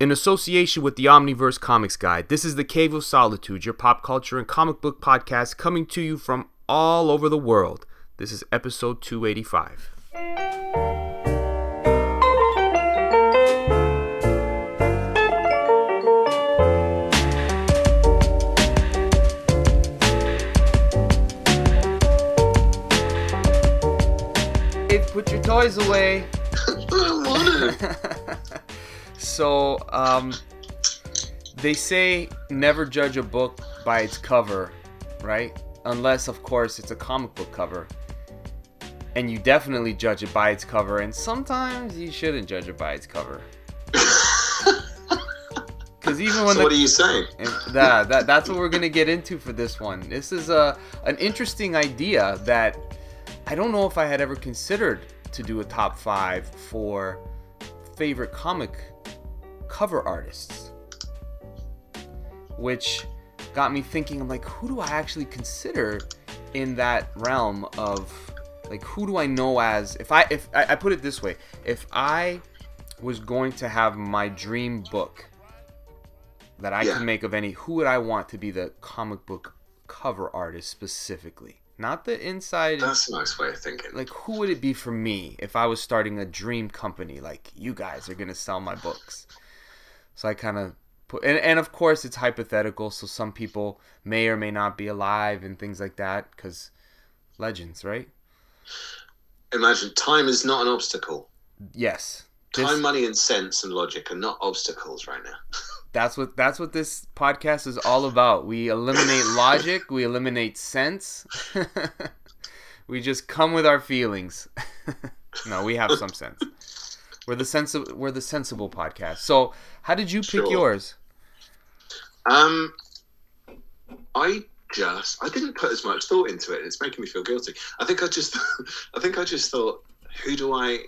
In association with the Omniverse Comics Guide, this is the Cave of Solitude, your pop culture and comic book podcast coming to you from all over the world. This is episode 285. Hey, put your toys away. so, um, they say never judge a book by its cover, right? Unless, of course, it's a comic book cover. And you definitely judge it by its cover, and sometimes you shouldn't judge it by its cover. Because even when So the, what are you saying? that, that that's what we're gonna get into for this one. This is a an interesting idea that I don't know if I had ever considered to do a top five for favorite comic cover artists, which got me thinking. I'm like, who do I actually consider in that realm of like who do I know as if I if I, I put it this way, if I was going to have my dream book that I Yeah. can make of any, who would I want to be the comic book cover artist specifically? Not the inside. That's a nice way of thinking. like, who would it be for me if I was starting a dream company? Like, you guys are gonna sell my books. So I kind of put, and, and of course it's hypothetical. So some people may or may not be alive and things like that because legends, right? Imagine time is not an obstacle. Yes. This- Time, money, and sense and logic are not obstacles right now. That's what that's what this podcast is all about. We eliminate logic, we eliminate sense. we just come with our feelings. no, we have some sense. We're the sensible we're the sensible podcast. So, how did you pick Sure. yours? Um, I just I didn't put as much thought into it. It's making me feel guilty. I think I just I think I just thought, who do I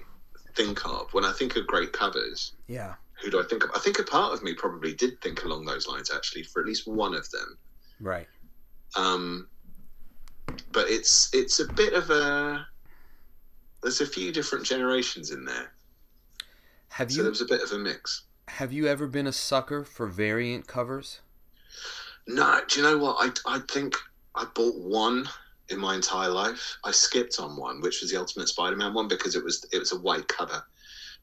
think of when I think of great covers? Yeah. Who do I think of? I think a part of me probably did think along those lines actually for at least one of them. Right. Um, but it's it's a bit of a there's a few different generations in there, Have so you there was a bit of a mix. have you ever been a sucker for variant covers? No, do you know what? I I think I bought one in my entire life. I skipped on one, which was the Ultimate Spider-Man one, because it was it was a white cover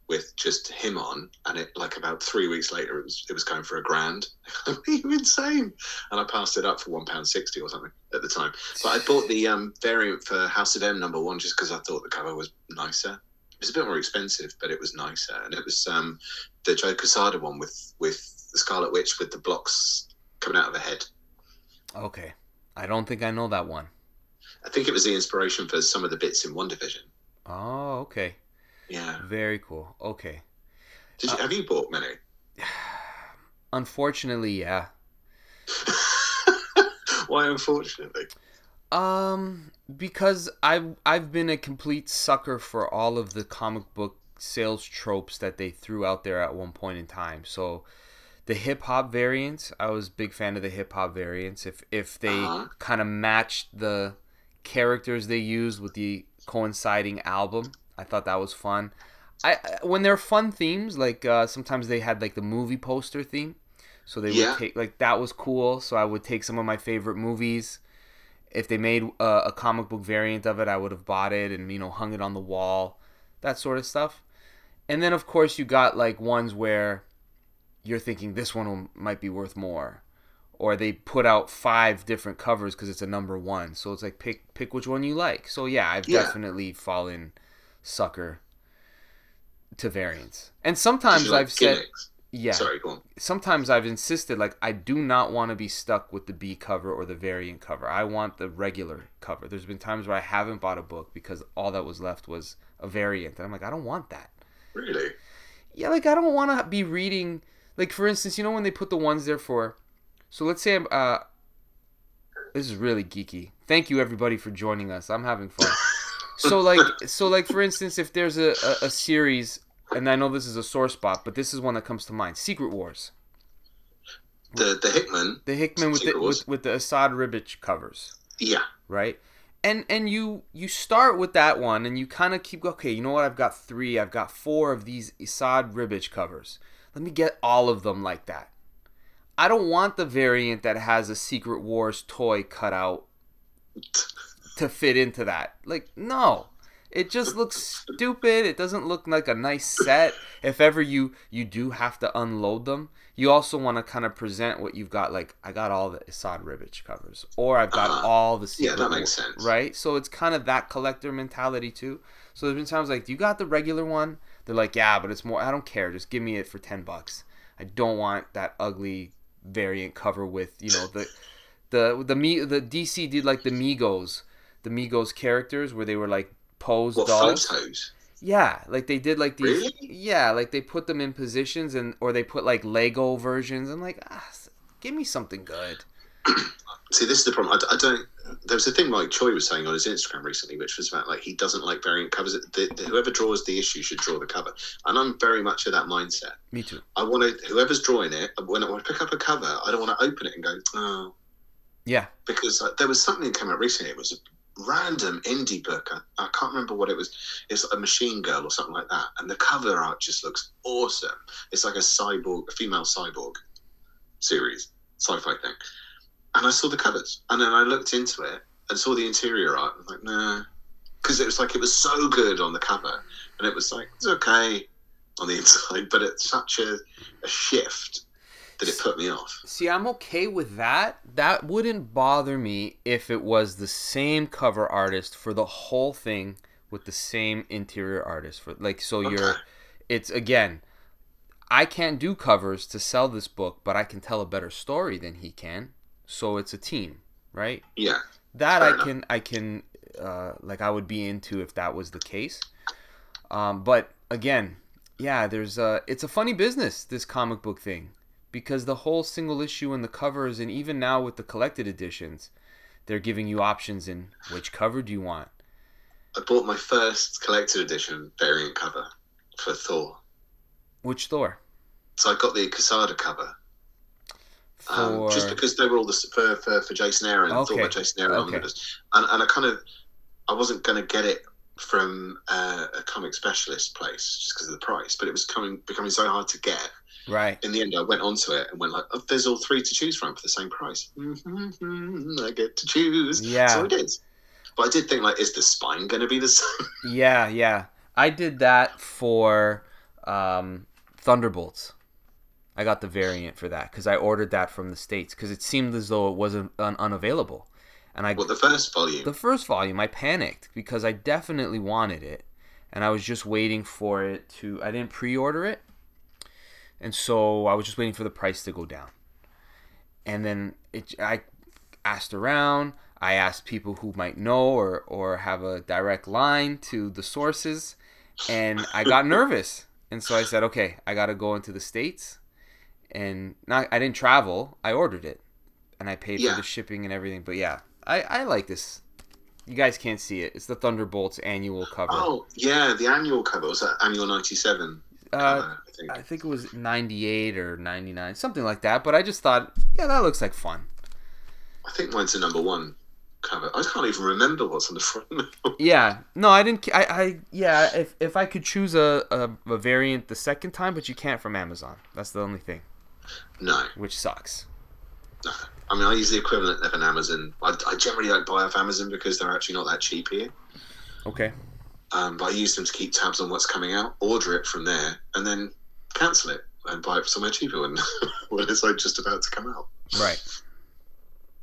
with just him on, and it like about three weeks later, it was it was going for a grand. Are you insane? And I passed it up for one pound sixty or something at the time. But I bought the um, variant for House of M number one just because I thought the cover was nicer. It was a bit more expensive, but it was nicer, and it was um, the Joe Quesada one with with the Scarlet Witch with the blocks coming out of her head. Okay. I don't think I know that one. I think it was the inspiration for some of the bits in WandaVision. Oh, okay. Yeah. Very cool. Okay. Did you, Uh, have you bought many? Unfortunately, yeah. Why, unfortunately? Um, because I've I've been a complete sucker for all of the comic book sales tropes that they threw out there at one point in time. So, the hip hop variants, I was a big fan of the hip hop variants. If if they Uh-huh. kind of matched the characters they used with the coinciding album, I thought that was fun. I when they're fun themes, like uh, sometimes they had like the movie poster theme, so they Yeah. would take like that was cool. So I would take some of my favorite movies if they made uh, a comic book variant of it, I would have bought it and you know hung it on the wall, that sort of stuff. And then of course you got like ones where you're thinking this one will, might be worth more, or they put out five different covers because it's a number one. So it's like pick pick which one you like. So yeah, I've Yeah. definitely fallen sucker to variants, and sometimes I've said gimmicks? Yeah Sorry, go on. sometimes I've insisted like I do not want to be stuck with the B cover or the variant cover. I want the regular cover. There's been times where I haven't bought a book because all that was left was a variant, and I'm like, I don't want that. Really? Yeah, like I don't want to be reading. Like for instance, you know when they put the ones there for. So let's say I'm. Uh, this is really geeky. Thank you everybody for joining us. I'm having fun. so like so like for instance, if there's a, a, a series, and I know this is a sore spot, but this is one that comes to mind: Secret Wars. The the Hickman, The Hickman with the, Secret Wars. with, with the Esad Ribić covers, yeah, right? And and you you start with that one, and you kind of keep okay. You know what? I've got three. I've got four of these Esad Ribić covers. let me get all of them like that. I don't want the variant that has a Secret Wars toy cut out to fit into that. Like, no. It just looks stupid. It doesn't look like a nice set. If ever you you do have to unload them, you also want to kind of present what you've got. Like I got all the Esad Ribić covers, or I've got Uh-huh. all the Secret Yeah, that makes War- sense. right? So it's kind of that collector mentality too. So there's been times like, do you got the regular one? They're like, yeah, but it's more. I don't care. Just give me it for ten bucks. I don't want that ugly variant cover with you know the the the me the DC did like the Mego the Mego characters where they were like posed What dolls. photos? Yeah, like they did like these. Really? Yeah, like they put them in positions and or they put like Lego versions. I'm like, ah, give me something good. See, this is the problem. I, I don't. There was a thing Mike Choi was saying on his Instagram recently, which was about like he doesn't like variant covers. The, the, whoever draws the issue should draw the cover, and I'm very much of that mindset. Me too. I want to whoever's drawing it. When I want to pick up a cover, I don't want to open it and go, oh, Yeah, because like, there was something that came out recently. It was a random indie book. I, I can't remember what it was. It's a Machine Girl or something like that, and the cover art just looks awesome. It's like a cyborg, a female cyborg series, sci-fi thing. And I saw the covers, and then I looked into it and saw the interior art. I was like, nah, because it was like it was so good on the cover, and it was like it's okay on the inside, but it's such a, a shift that it put me off. See, I'm okay with that. That wouldn't bother me if it was the same cover artist for the whole thing with the same interior artist for like so you're it's again I can't do covers to sell this book, but I can tell a better story than he can. So it's a team, right? Yeah. That I enough. can I can uh, like I would be into if that was the case. Um, but again, yeah, there's a it's a funny business this comic book thing because the whole single issue and the covers and even now with the collected editions, they're giving you options in which cover do you want. I bought my first collected edition variant cover for Thor. Which Thor? So I got the Quesada cover For um, just because they were all the for for, for Jason Aaron. Okay. Thor by Jason Aaron Okay. and and I kind of I wasn't going to get it from uh, a comic specialist place just because of the price, but it was coming becoming so hard to get. Right. In the end, I went onto it and went like, oh, "There's all three to choose from for the same price. Mm-hmm, I get to choose." Yeah. so I did. But I did think like, is the spine going to be the same? Yeah, yeah. I did that for um, Thunderbolts. I got the variant for that because I ordered that from the states because it seemed as though it wasn't un- unavailable, and I Well, the first volume. the first volume I panicked because I definitely wanted it, and I was just waiting for it to. I didn't pre-order it, and so I was just waiting for the price to go down. And then it, I asked around. I asked people who might know or or have a direct line to the sources, and I got nervous. And so I said, okay, I got to go into the states, and not I didn't travel. I ordered it, and I paid Yeah. for the shipping and everything. But yeah, I I like this. You guys can't see it. It's the Thunderbolts annual cover. Oh yeah, the annual cover was that annual '97 uh, I think. I think it was 98 or 99, something like that. But I just thought, yeah, that looks like fun. I think mine's the number one cover. I can't even remember what's on the front. now. Yeah, no, I didn't. I, I yeah, if, if I could choose a, a, a variant the second time, but you can't from Amazon. That's the only thing, no, which sucks. no. I mean, I use the equivalent of an Amazon. I, I generally don't buy off Amazon because they're actually not that cheap here. Okay. Um, but I use them to keep tabs on what's coming out, order it from there, and then cancel it and buy it somewhere cheaper when when it's like just about to come out. Right.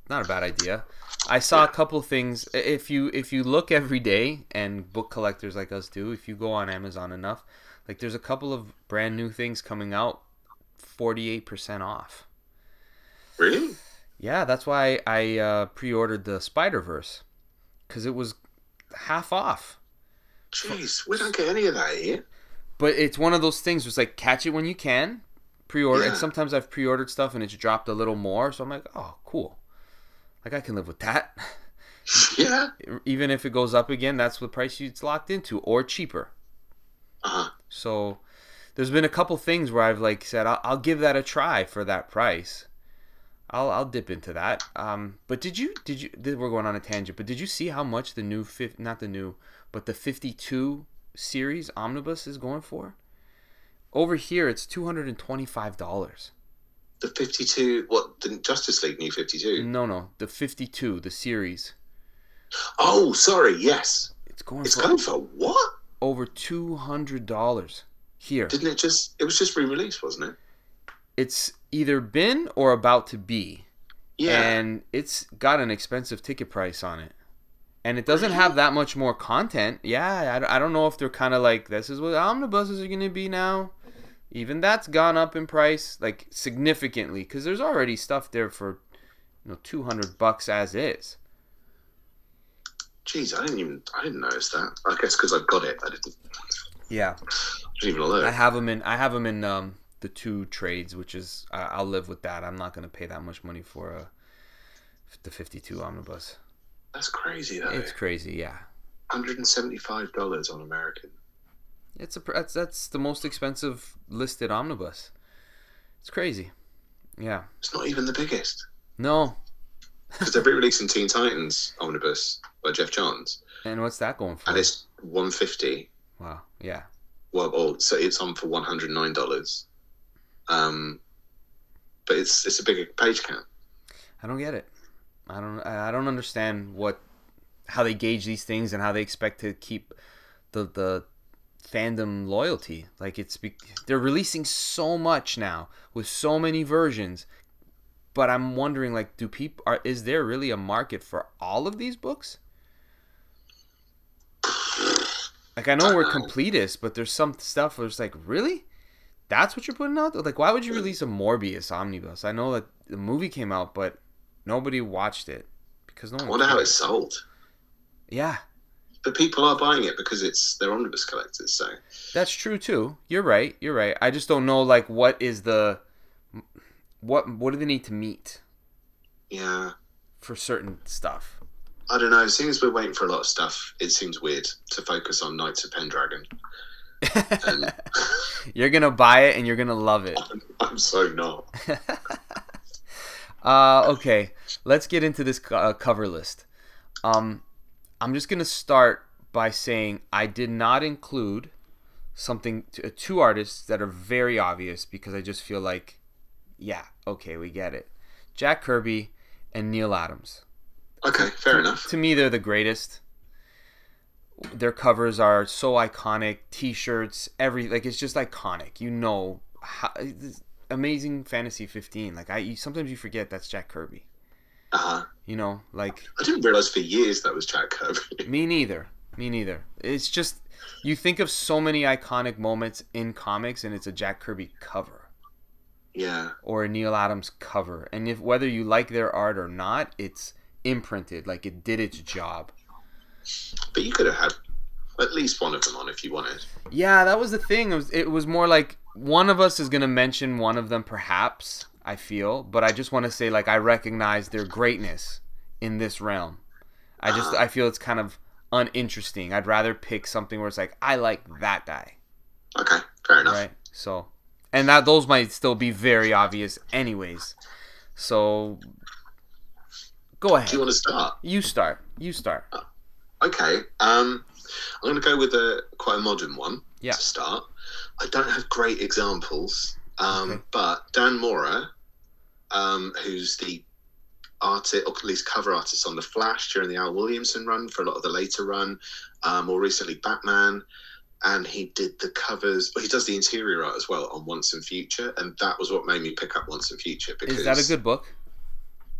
Not a bad idea. I saw a couple things. If you if you look every day, and book collectors like us do, if you go on Amazon enough, like there's a couple of brand new things coming out, forty eight percent off. Really? Yeah, that's why I uh, pre-ordered the Spider Verse, because it was half off. Jeez, we don't get any of that here. But it's one of those things. Where it's like catch it when you can, pre-order. And sometimes I've pre-ordered stuff and it's dropped a little more, so I'm like, oh, cool. Like I can live with that. Yeah. Even if it goes up again, that's the price it's locked into, or cheaper. Uh-huh. So there's been a couple things where I've like said I'll, I'll give that a try for that price. I'll I'll dip into that. Um, but did you did you we're going on a tangent? But did you see how much the new fifth not the new but the 52 series omnibus is going for? Over here, it's two hundred and twenty-five dollars. The 52, what, the Justice League New 52? No, no, the fifty-two, the series. Oh, sorry, yes. It's going It's for going for what? over two hundred dollars here. Didn't it just, it was just re released, wasn't it? It's either been or about to be. Yeah. and it's got an expensive ticket price on it and it doesn't have that much more content yeah i, don't- I don't know if they're kind of like this is what omnibuses are going to be now even that's gone up in price like significantly because there's already stuff there for you know 200 bucks as is Jeez, I didn't even, I didn't notice that. I guess because I've got it. I didn't, yeah didn't even alert. i have them in i have them in um the two trades which is I i'll live with that i'm not going to pay that much money for a the 52 omnibus That's crazy, though. it's crazy yeah $175 on American. It's a that's that's the most expensive listed omnibus. It's crazy. Yeah. It's not even the biggest. No. Because they're re releasing Teen Titans Omnibus by Geoff Johns. And what's that going for? And it's 150 wow. Yeah. well, oh, so it's on for one hundred nine dollars. Um, but it's it's a bigger page count. I don't get it. I don't I don't understand what how they gauge these things and how they expect to keep the the fandom loyalty. Like it's they're releasing so much now with so many versions. But I'm wondering like do people are is there really a market for all of these books? Like I know we're completists, but there's some stuff where it's like, really? That's what you're putting out? Like why would you release a Morbius omnibus? I know that the movie came out, but nobody watched it because no I wonder how it it's sold. Yeah, But people are buying it because it's they're omnibus collectors. So that's true too. You're right. You're right. I just don't know like what is the what what do they need to meet yeah, for certain stuff? I don't know. Seeing as we're waiting for a lot of stuff, it seems weird to focus on Knights of Pendragon. And um, you're gonna buy it and you're gonna love it. I'm, I'm so not. Uh, okay, let's get into this uh, cover list. Um, I'm just gonna start by saying I did not include something to, uh, two artists that are very obvious because I just feel like, yeah, okay, we get it. Jack Kirby and Neal Adams. Okay, fair enough. To me, they're the greatest. Their covers are so iconic. T-shirts, every like it's just iconic. You know, how, this amazing fantasy 15. Like I, you, sometimes you forget that's Jack Kirby. Uh-huh. You know, like I didn't realize for years that was Jack Kirby. me neither. Me neither. It's just you think of so many iconic moments in comics, and it's a Jack Kirby cover yeah, or a Neal Adams cover, and if whether you like their art or not, it's imprinted. Like it did its job. but you could have had at least one of them on if you wanted. Yeah, that was the thing. It was, it was more like one of us is going to mention one of them, perhaps, I feel. But I just want to say, like, I recognize their greatness in this realm. I just, I feel it's kind of uninteresting. I'd rather pick something where it's like, I like that guy, Okay, fair enough. right? So, and that those might still be very obvious, anyways. So, go ahead. Do you want to start? You start. You start. Okay. Um, I'm going to go with a quite a modern one Yeah. to start. I don't have great examples, um, Okay. but Dan Mora, um, who's the artist, or at least cover artist on the Flash during the Al Williamson run for a lot of the later run, um, more recently Batman, and he did the covers. Well, he does the interior art as well on Once and Future, and that was what made me pick up Once and Future because Is that a good book?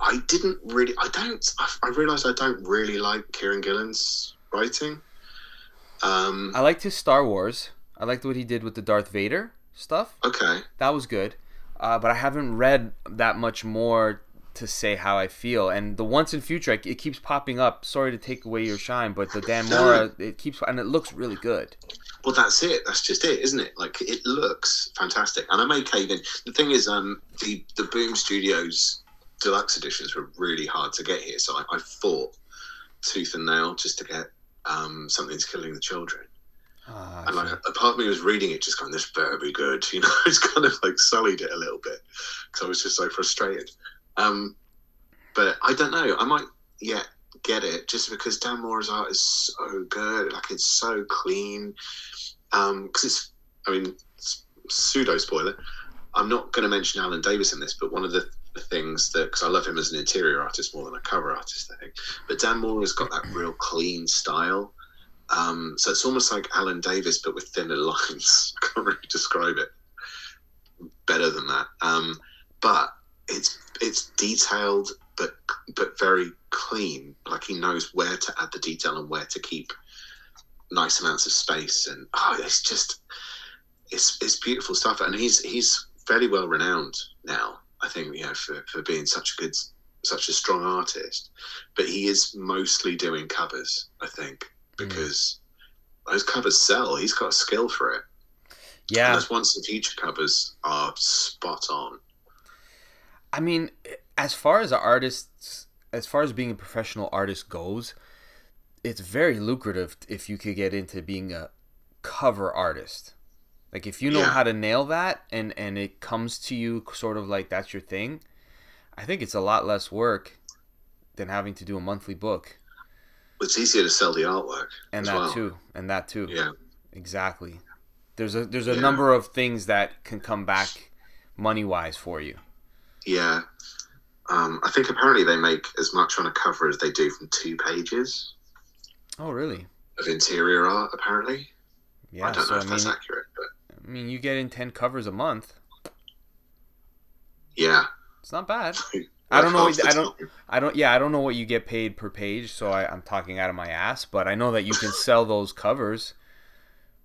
I didn't really. I don't. I, I realized I don't really like Kieron Gillen's writing. Um. I liked his Star Wars. I liked what he did with the Darth Vader stuff. Okay. that was good. Uh, but I haven't read that much more to say how I feel. And the Once and Future, it keeps popping up. Sorry to take away your shine, but the Dan Mora, it keeps and it looks really good. Well, that's it. That's just it, isn't it? Like it looks fantastic, and I may cave in. The thing is, um, the the Boom Studios deluxe editions were really hard to get here, so I, I fought tooth and nail just to get um, something's killing the children. Ah, And like a part of me was reading it, just going, "This better be good," you know. It's kind of like sullied it a little bit because I was just so frustrated. Um, but I don't know. I might yet get it just because Dan Mora's art is so good. Like it's so clean. Um, because it's, I mean, it's pseudo spoiler. I'm not going to mention Alan Davis in this, but one of the, the things that because I love him as an interior artist more than a cover artist, I think. But Dan Mora has got that real clean style. Um, so it's almost like Alan Davis, but with thinner lines. I can't really describe it better than that. Um, but it's it's detailed, but but very clean. Like he knows where to add the detail and where to keep nice amounts of space. And oh, it's just it's it's beautiful stuff. And he's he's fairly well renowned now. I think you know for, for being such a good such a strong artist, but he is mostly doing covers. I think because mm. those covers sell. He's got a skill for it. Yeah. And those once the future covers are spot on. I mean, as far as artists, as far as being a professional artist goes, it's very lucrative if you could get into being a cover artist. Like if you know yeah. how to nail that and and it comes to you sort of like that's your thing, I think it's a lot less work than having to do a monthly book. It's easier to sell the artwork. And that well. too. And that too. Yeah. Exactly. There's a there's a yeah. number of things that can come back money wise for you. Yeah. Um, I think apparently they make as much on a cover as they do from two pages. Oh, really? Of interior art, apparently. Yeah, I don't so, know if I that's mean, accurate, but I mean, you get in ten covers a month. Yeah, it's not bad. I don't know. What, I don't. I don't. Yeah, I don't know what you get paid per page, so I, I'm talking out of my ass. But I know that you can sell those covers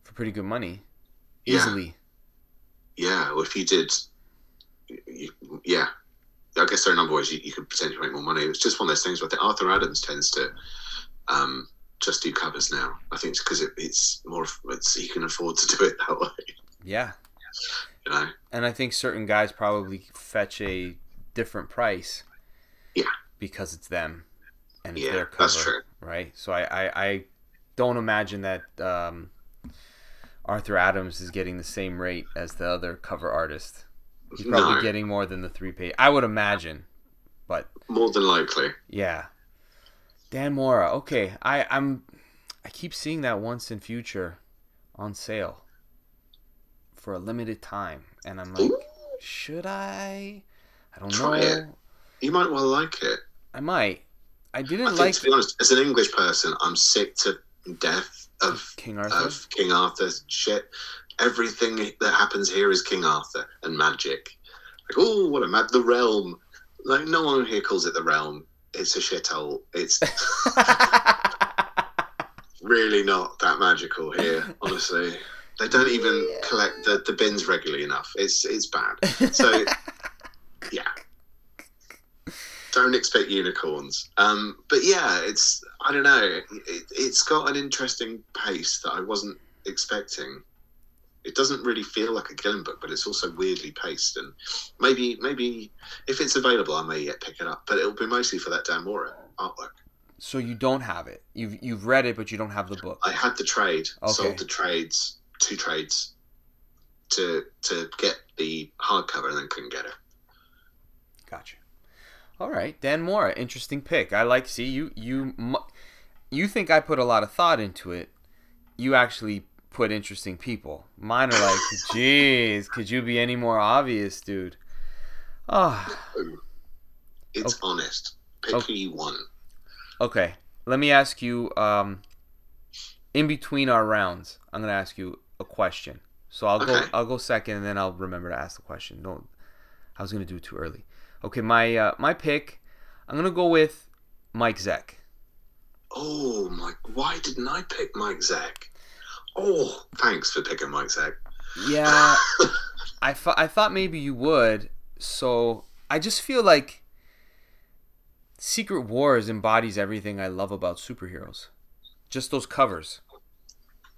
for pretty good money, easily. Yeah. yeah well, if you did, you, yeah, I guess there are a number of ways you, you could potentially make more money. It's just one of those things where I think Arthur Adams tends to um, just do covers now. I think it's because it, it's more. It's he can afford to do it that way. Yeah. You know. And I think certain guys probably fetch a different price. Yeah. Because it's them, and it's yeah, their cover, that's true. right? So I, I, I don't imagine that um, Arthur Adams is getting the same rate as the other cover artist. He's probably No. getting more than the three page. I would imagine, but More than likely. yeah. Dan Mora. Okay, I I'm I keep seeing that Once and Future on sale for a limited time, and I'm like, Ooh. should I? I don't Try know. it. You might well like it. I might. I didn't I think, like to be honest, as an English person, I'm sick to death of King Arthur. of King Arthur shit. Everything that happens here is King Arthur and magic. Like, oh, what a mad the realm. Like, no one here calls it the realm. It's a shithole. It's really not that magical here, honestly. They don't even collect the, the bins regularly enough. It's it's bad. So yeah. Don't expect unicorns. Um, but yeah, it's I don't know. It, it's got an interesting pace that I wasn't expecting. It doesn't really feel like a Gillen book, but it's also weirdly paced. And maybe maybe if it's available, I may yet pick it up. But it'll be mostly for that Dan Mora artwork. so you don't have it. You've you've read it, but you don't have the book. I had the trade, Okay. sold the trades, two trades, to to get the hardcover, and then couldn't get it. Gotcha. All right, Dan Mora, interesting pick. I like. See you you you think I put a lot of thought into it. You actually put interesting people. Mine are like, jeez, could you be any more obvious, dude? Oh, It's Okay. honest. Pick Okay. who you want. okay. Let me ask you. Um, in between our rounds, I'm gonna ask you a question. So I'll go. I'll go second, and then I'll remember to ask the question. Don't. I was gonna do it too early. Okay, my uh, my pick. I'm gonna go with Mike Zeck. Oh my! Why didn't I pick Mike Zeck? Oh, thanks for picking Mike Zeck. Yeah, I, th- I thought maybe you would. So I just feel like Secret Wars embodies everything I love about superheroes. Just those covers.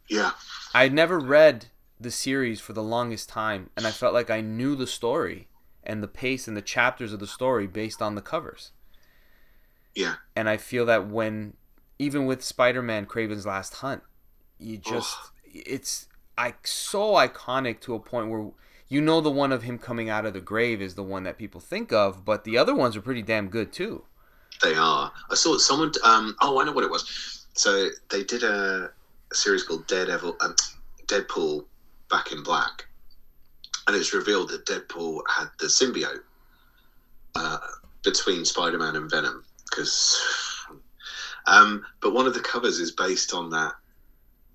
Yeah, I never read the series for the longest time, and I felt like I knew the story and the pace and the chapters of the story based on the covers. yeah, And I feel that when, even with Spider-Man: Kraven's Last Hunt, you just it's I so iconic to a point where you know the one of him coming out of the grave is the one that people think of, but the other ones are pretty damn good too. they are. I saw someone. Um, oh, I know what it was. So they did a, a series called Daredevil, um, Deadpool, Back in Black, and it's revealed that Deadpool had the symbiote uh, between Spider-Man and Venom. Because, um, but one of the covers is based on that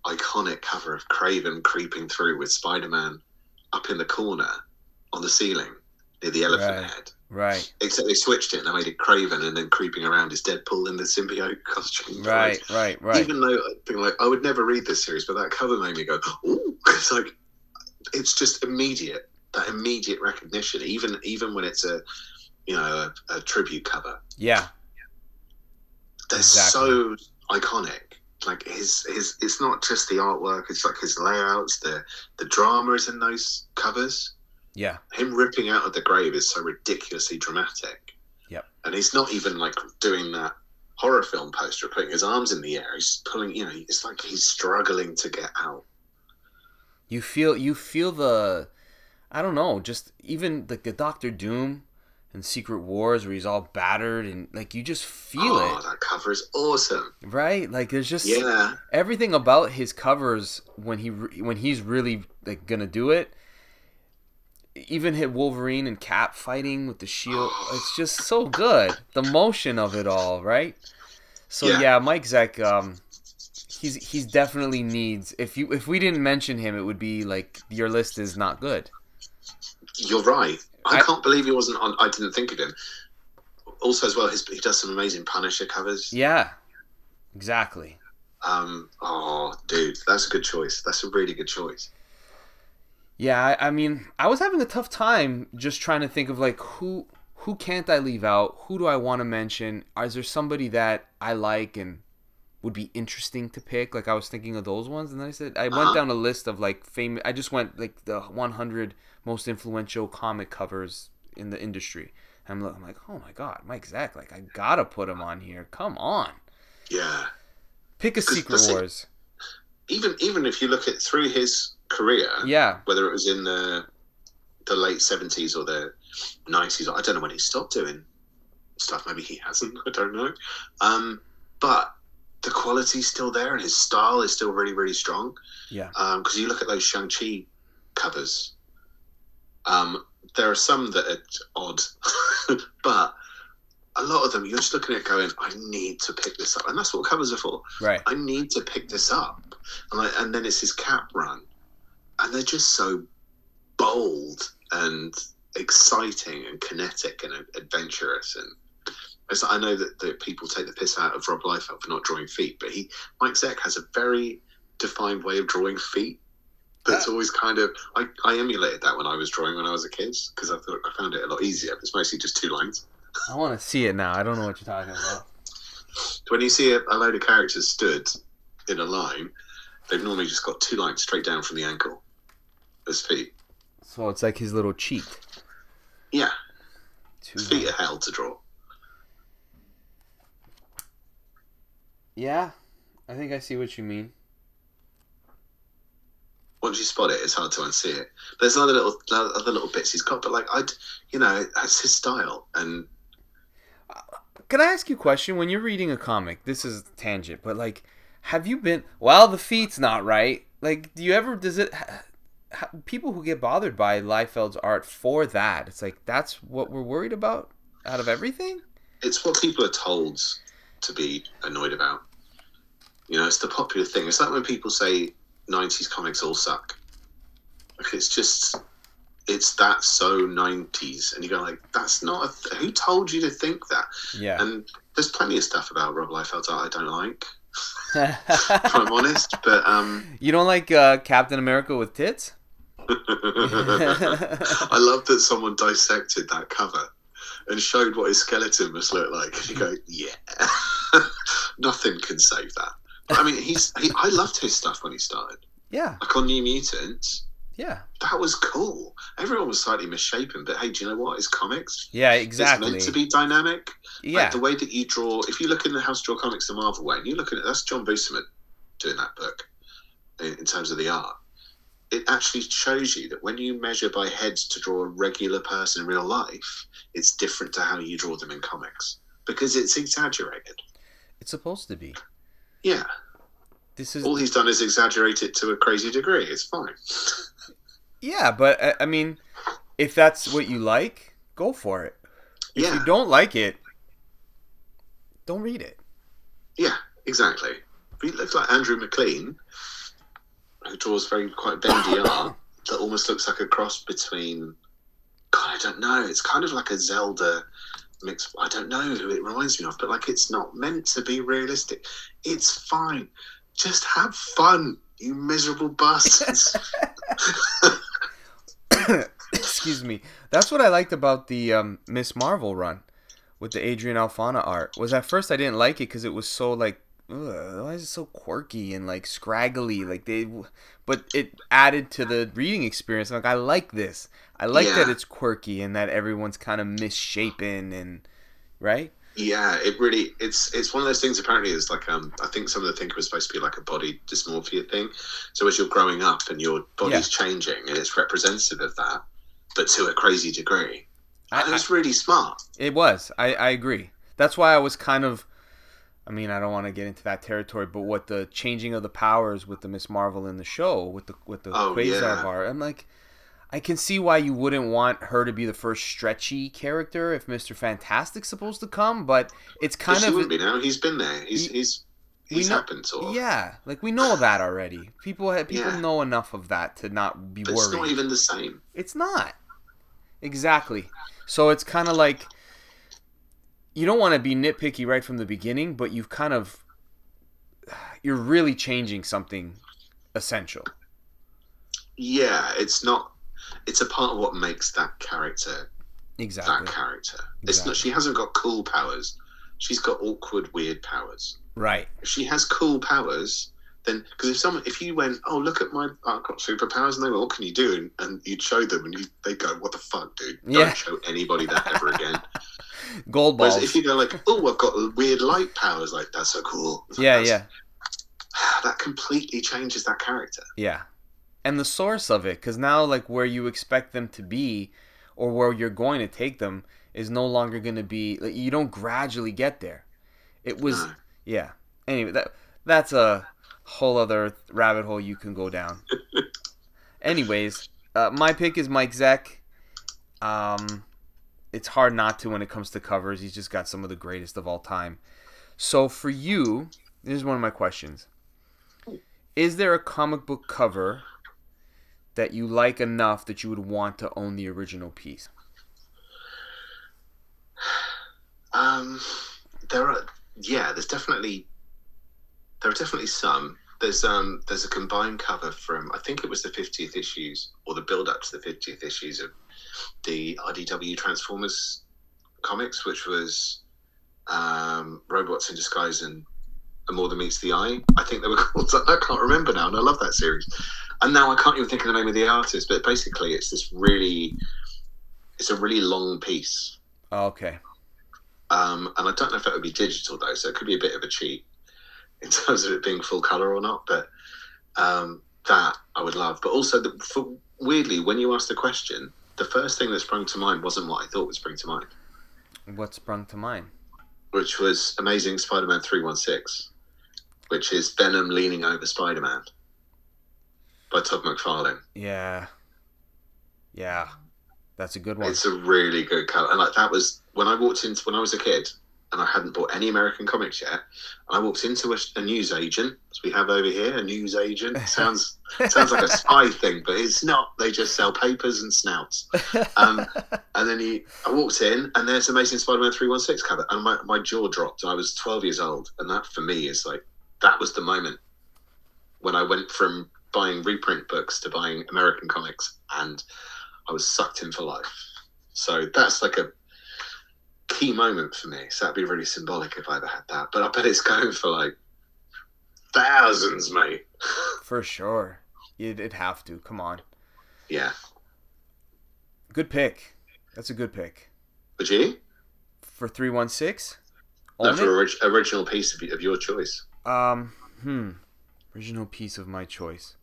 iconic cover of Kraven creeping through with Spider-Man up in the corner on the ceiling near the elephant Right. head. Right. Except they switched it and they made it Kraven, and then creeping around is Deadpool in the symbiote costume. Right. Right. Right. Even though I think like I would never read this series, but that cover made me go, "Ooh!" It's like it's just immediate. That immediate recognition, even even when it's a you know a, a tribute cover, Yeah. they're Exactly. so iconic. Like his his, it's not just the artwork; it's like his layouts, the the drama is in those covers. Yeah. him ripping out of the grave is so ridiculously dramatic. Yep. And he's not even like doing that horror film poster, putting his arms in the air. He's pulling, you know, it's like he's struggling to get out. You feel you feel the I don't know, just even the, the Doctor Doom and Secret Wars where he's all battered and like you just feel oh, it. oh, that cover is awesome. right? Like there's just Yeah. everything about his covers when he when he's really like gonna do it. Even hit Wolverine and Cap fighting with the shield. It's just so good. The motion of it all, right? So Yeah. yeah, Mike Zeck, um, he's he's definitely needs. If you if we didn't mention him, it would be like your list is not good. You're right. I, I- can't believe he wasn't on. I didn't think of him. Also, as well, his, he does some amazing Punisher covers. Yeah, exactly. Um, oh, dude, that's a good choice. That's a really good choice. Yeah, I, I mean, I was having a tough time just trying to think of like who who can't I leave out? Who do I want to mention? Is there somebody that I like and would be interesting to pick? Like I was thinking of those ones, and then I said I went Uh-huh. down a list of like famous. I just went like the 100 most influential comic covers in the industry. I'm, I'm like, oh my god, Mike Zeck, like I gotta put him on here. Come on, Yeah. pick a Secret Wars. Even even if you look at through his career, Yeah, whether it was in the the late seventies or the nineties. I don't know when he stopped doing stuff. Maybe he hasn't. I don't know. Um, but the quality's still there, and his style is still really, really strong. yeah, Because you look at those Shang Chi covers. Um, there are some that are odd, but a lot of them you're just looking at going, I need to pick this up, and that's what covers are for. right. I need to pick this up. And, I, and then it's his cap run. And they're just so bold and exciting and kinetic and adventurous. And I know that, that people take the piss out of Rob Liefeld for not drawing feet, but he Mike Zeck has a very defined way of drawing feet. That's Uh, always kind of I, I emulated that when I was drawing when I was a kid because I thought I found it a lot easier. It's mostly just two lines. I want to see it now. I don't know what you're talking about. when you see a, a load of characters stood in a line, they've normally just got two lines straight down from the ankle as feet. So it's like his little cheat. Yeah, Two feet are hell to draw. Yeah, I think I see what you mean. Once you spot it, it's hard to unsee it. There's other little other little bits he's got, but like I'd, you know, that's his style, and Can I ask you a question? When you're reading a comic, this is a tangent, but like, have you been? Well, the feet's not right. Like, do you ever? Does it? People who get bothered by Liefeld's art for that, it's like that's what we're worried about out of everything. it's what people are told to be annoyed about. You know, it's the popular thing. It's like when people say '90s comics all suck. Like it's just, it's that so '90s, and you go like, that's not. A th- who told you to think that? Yeah. And there's plenty of stuff about Rob Liefeld's art I don't like, if I'm honest. But um, you don't like uh, Captain America with tits? I love that someone dissected that cover and showed what his skeleton must look like. And you go, yeah, nothing can save that. I mean, he's. He, I loved his stuff when he started, Yeah. like on New Mutants. Yeah. That was cool. Everyone was slightly misshapen, but hey, do you know what? It's comics. Yeah. exactly. It's meant to be dynamic. Yeah. Like the way that you draw, if you look in the House Draw Comics the Marvel way, and you look at it, that's John Buscema doing that book in, in terms of the art. It actually shows you that when you measure by heads to draw a regular person in real life, it's different to how you draw them in comics because it's exaggerated. It's supposed to be. Yeah, This is all he's done is exaggerate it to a crazy degree. It's fine. Yeah, but I- I mean, if that's what you like, go for it. If Yeah. you don't like it, don't read it. Yeah, exactly. If He looks like Andrew McLean, who draws very quite bendy art that almost looks like a cross between. God, I don't know. It's kind of like a Zelda mix. I don't know who it reminds me of, but like it's not meant to be realistic. It's fine. Just have fun, you miserable bastards. Excuse me. That's what I liked about the um, Miss Marvel run with the Adrian Alphona art. Was at first I didn't like it because it was so like, ugh, why is it so quirky and like scraggly? Like they, but it added to the reading experience. Like I like this. I like that it's quirky and that everyone's kind of misshapen and right. Yeah, it really it's it's one of those things. Apparently, is like um, I think some of the think it was supposed to be like a body dysmorphia thing. So as you're growing up and your body's changing, and it's representative of that, but to a crazy degree. I- and it's really smart. It was. I, I agree. That's why I was kind of. I mean, I don't want to get into that territory, but what the changing of the powers with the Miss Marvel in the show with the with the Oh, Quasar yeah. bar, I'm like, I can see why you wouldn't want her to be the first stretchy character if Mister Fantastic's supposed to come, but it's kind she of wouldn't be now. He's been there. He's He- he's he's know- happened sort of. yeah, like we know that already. People have, people Yeah. know enough of that to not be But it's not even the same. It's not. Exactly. So it's kind of like you don't want to be nitpicky right from the beginning, but you've kind of you're really changing something essential. Yeah, it's not. It's a part of what makes that character Exactly. that character. It's Exactly. not. She hasn't got cool powers. She's got awkward, weird powers. Right. if she has cool powers, then because if someone if you went, oh look at my I've got superpowers, and they went, what can you do? And, and you'd show them, and you, they go, what the fuck, dude? Don't show anybody that ever again. Gold Whereas balls. if you go like, oh, I've got weird light powers, like that's so cool. Like, yeah, yeah. That completely changes that character. Yeah. And the source of it cuz now like where you expect them to be or where you're going to take them is no longer going to be like you don't gradually get there. It was No. Yeah. Anyway, that that's a whole other rabbit hole you can go down. Anyways, uh, my pick is Mike Zeck. Um, it's hard not to when it comes to covers. He's just got some of the greatest of all time. So for you, this is one of my questions. Is there a comic book cover that you like enough that you would want to own the original piece? Um, there are yeah, there's definitely there are definitely some. There's um there's a combined cover from I think it was the 50th issues or the build up to the 50th issues of the IDW Transformers comics, which was um, Robots in Disguise and More Than Meets the Eye. I think they were called. I can't remember now, and I love that series. And now I can't even think of the name of the artist, but basically it's this really, it's a really long piece Oh, okay. um, and I don't know if that would be digital though, so it could be a bit of a cheat in terms of it being full color or not. But um, that I would love. But also, the, for, weirdly, when you asked the question, the first thing that sprung to mind wasn't what I thought would spring to mind, What sprung to mind? which was Amazing Spider-Man three one six, which is Venom leaning over Spider-Man by Todd McFarlane. Yeah. Yeah. That's a good one. It's a really good color, and like that was when I walked into when I was a kid, and I hadn't bought any American comics yet. And I walked into a, a news agent, as we have over here, a news agent. Sounds sounds like a spy thing, but it's not. They just sell papers and snouts. Um, and then he, I walked in, and there's Amazing Spider-Man three one six cover, and my, my jaw dropped. I was twelve years old, and that for me is like that was the moment when I went from buying reprint books to buying American comics, and I was sucked in for life. So that's like a key moment for me. So that'd be really symbolic if I ever had that. But I bet it's going for like thousands, mate. For sure. You'd, it'd have to. Come on. yeah. Good pick. That's a good pick. Would you? For 316? No, for orig- original piece of, of your choice. Um, hmm. Original piece of my choice.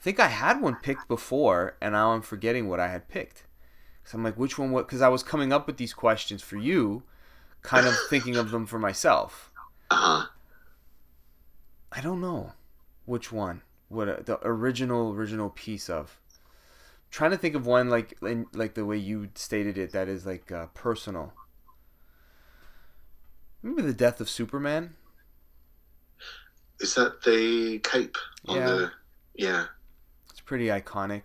Think I had one picked before, and now I'm forgetting what I had picked. So I'm like, which one? What? Because I was coming up with these questions for you, kind of thinking of them for myself. Uh huh. I don't know. Which one? What uh, the original original piece of? trying to think of one like in, like the way you stated it that is like uh, personal. Remember the death of Superman? Is that the cape on Yeah. the? Yeah. Pretty iconic.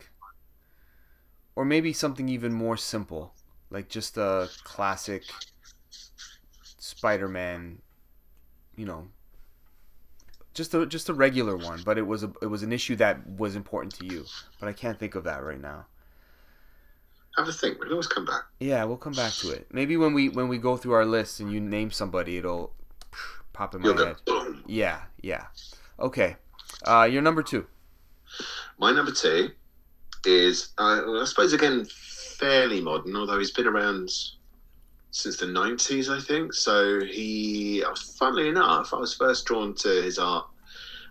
Or maybe something even more simple, like just a classic Spider-Man, you know, just a just a regular one, but it was a it was an issue that was important to you. But I can't think of that right now. Have a think. We'll always come back. Yeah, we'll come back to it. Maybe when we when we go through our list and you name somebody, it'll pop in my You'll go head. boom. Yeah, yeah. Okay. Uh, you're number two. My number two is, uh, I suppose, again, fairly modern, although he's been around since the 90s, I think. So he, uh, funnily enough, I was first drawn to his art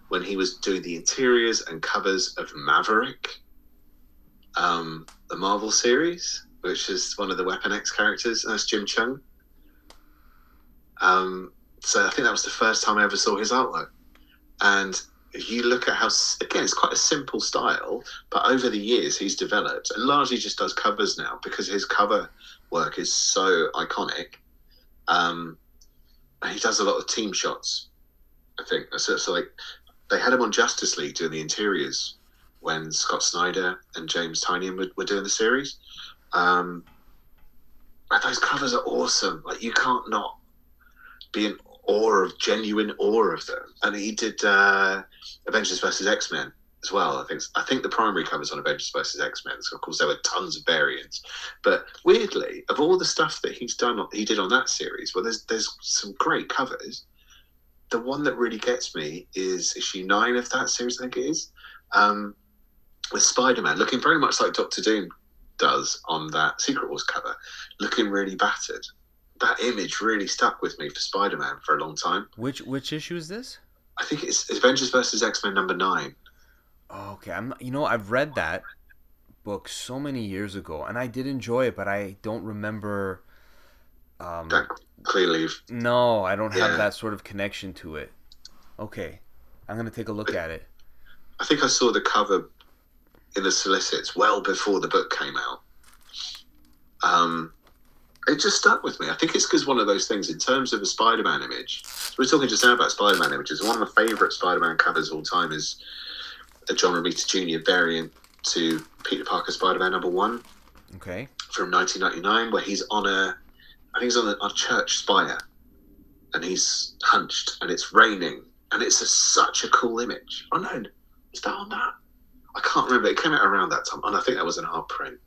when he was doing the interiors and covers of Maverick, um, the Marvel series, which is one of the Weapon X characters. That's Jim Cheung. Um, so I think that was the first time I ever saw his artwork. And you look at how again it's quite a simple style but over the years he's developed and largely just does covers now because his cover work is so iconic. Um he does a lot of team shots i think. So, so like they had him on justice league doing the interiors when scott snyder and james tynion were, were doing the series. Um and those covers are awesome. Like you can't not be in awe of genuine awe of them. And he did uh Avengers versus X Men as well. I think I think the primary covers on Avengers versus X Men. So of course there were tons of variants, but weirdly, of all the stuff that he's done, he did on that series. Well, there's there's some great covers. The one that really gets me is issue nine of that series. I think it is um, with Spider Man looking very much like Doctor Doom does on that Secret Wars cover, looking really battered. That image really stuck with me for Spider Man for a long time. Which which issue is this? I think it's Avengers versus X Men number nine. Oh, okay, I'm. You know, I've read that book so many years ago, and I did enjoy it, but I don't remember. Um, That clearly, no, I don't have Yeah. that sort of connection to it. Okay, I'm gonna take a look at it. I think I saw the cover in the solicits well before the book came out. Um, it just stuck with me. I think it's because one of those things in terms of a Spider-Man image. So we we're talking just now about Spider-Man images. One of my favourite Spider-Man covers of all time is a John Romita Jr. variant to Peter Parker Spider-Man number one Okay. from 1999, where he's on a, I think he's on a, on a church spire, and he's hunched, and it's raining, and it's a, such a cool image. Oh no, is that on that? I can't remember. It came out around that time, and I think that was an art print.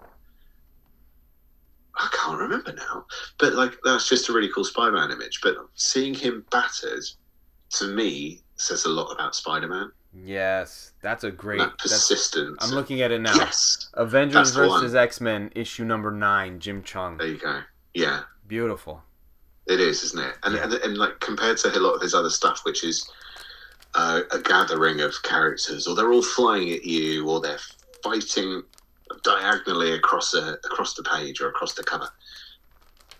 I can't remember now, but like that's just a really cool Spider-Man image. But seeing him battered, to me, says a lot about Spider-Man. Yes, that's a great. that That's, persistence. I'm looking at it now. Yes, Avengers That's the one. versus X Men issue number nine. Jim Cheung. there you go. Yeah. Beautiful. It is, isn't it? And, Yeah. and and like compared to a lot of his other stuff, which is uh, a gathering of characters, or they're all flying at you, or they're fighting diagonally across a across the page or across the cover.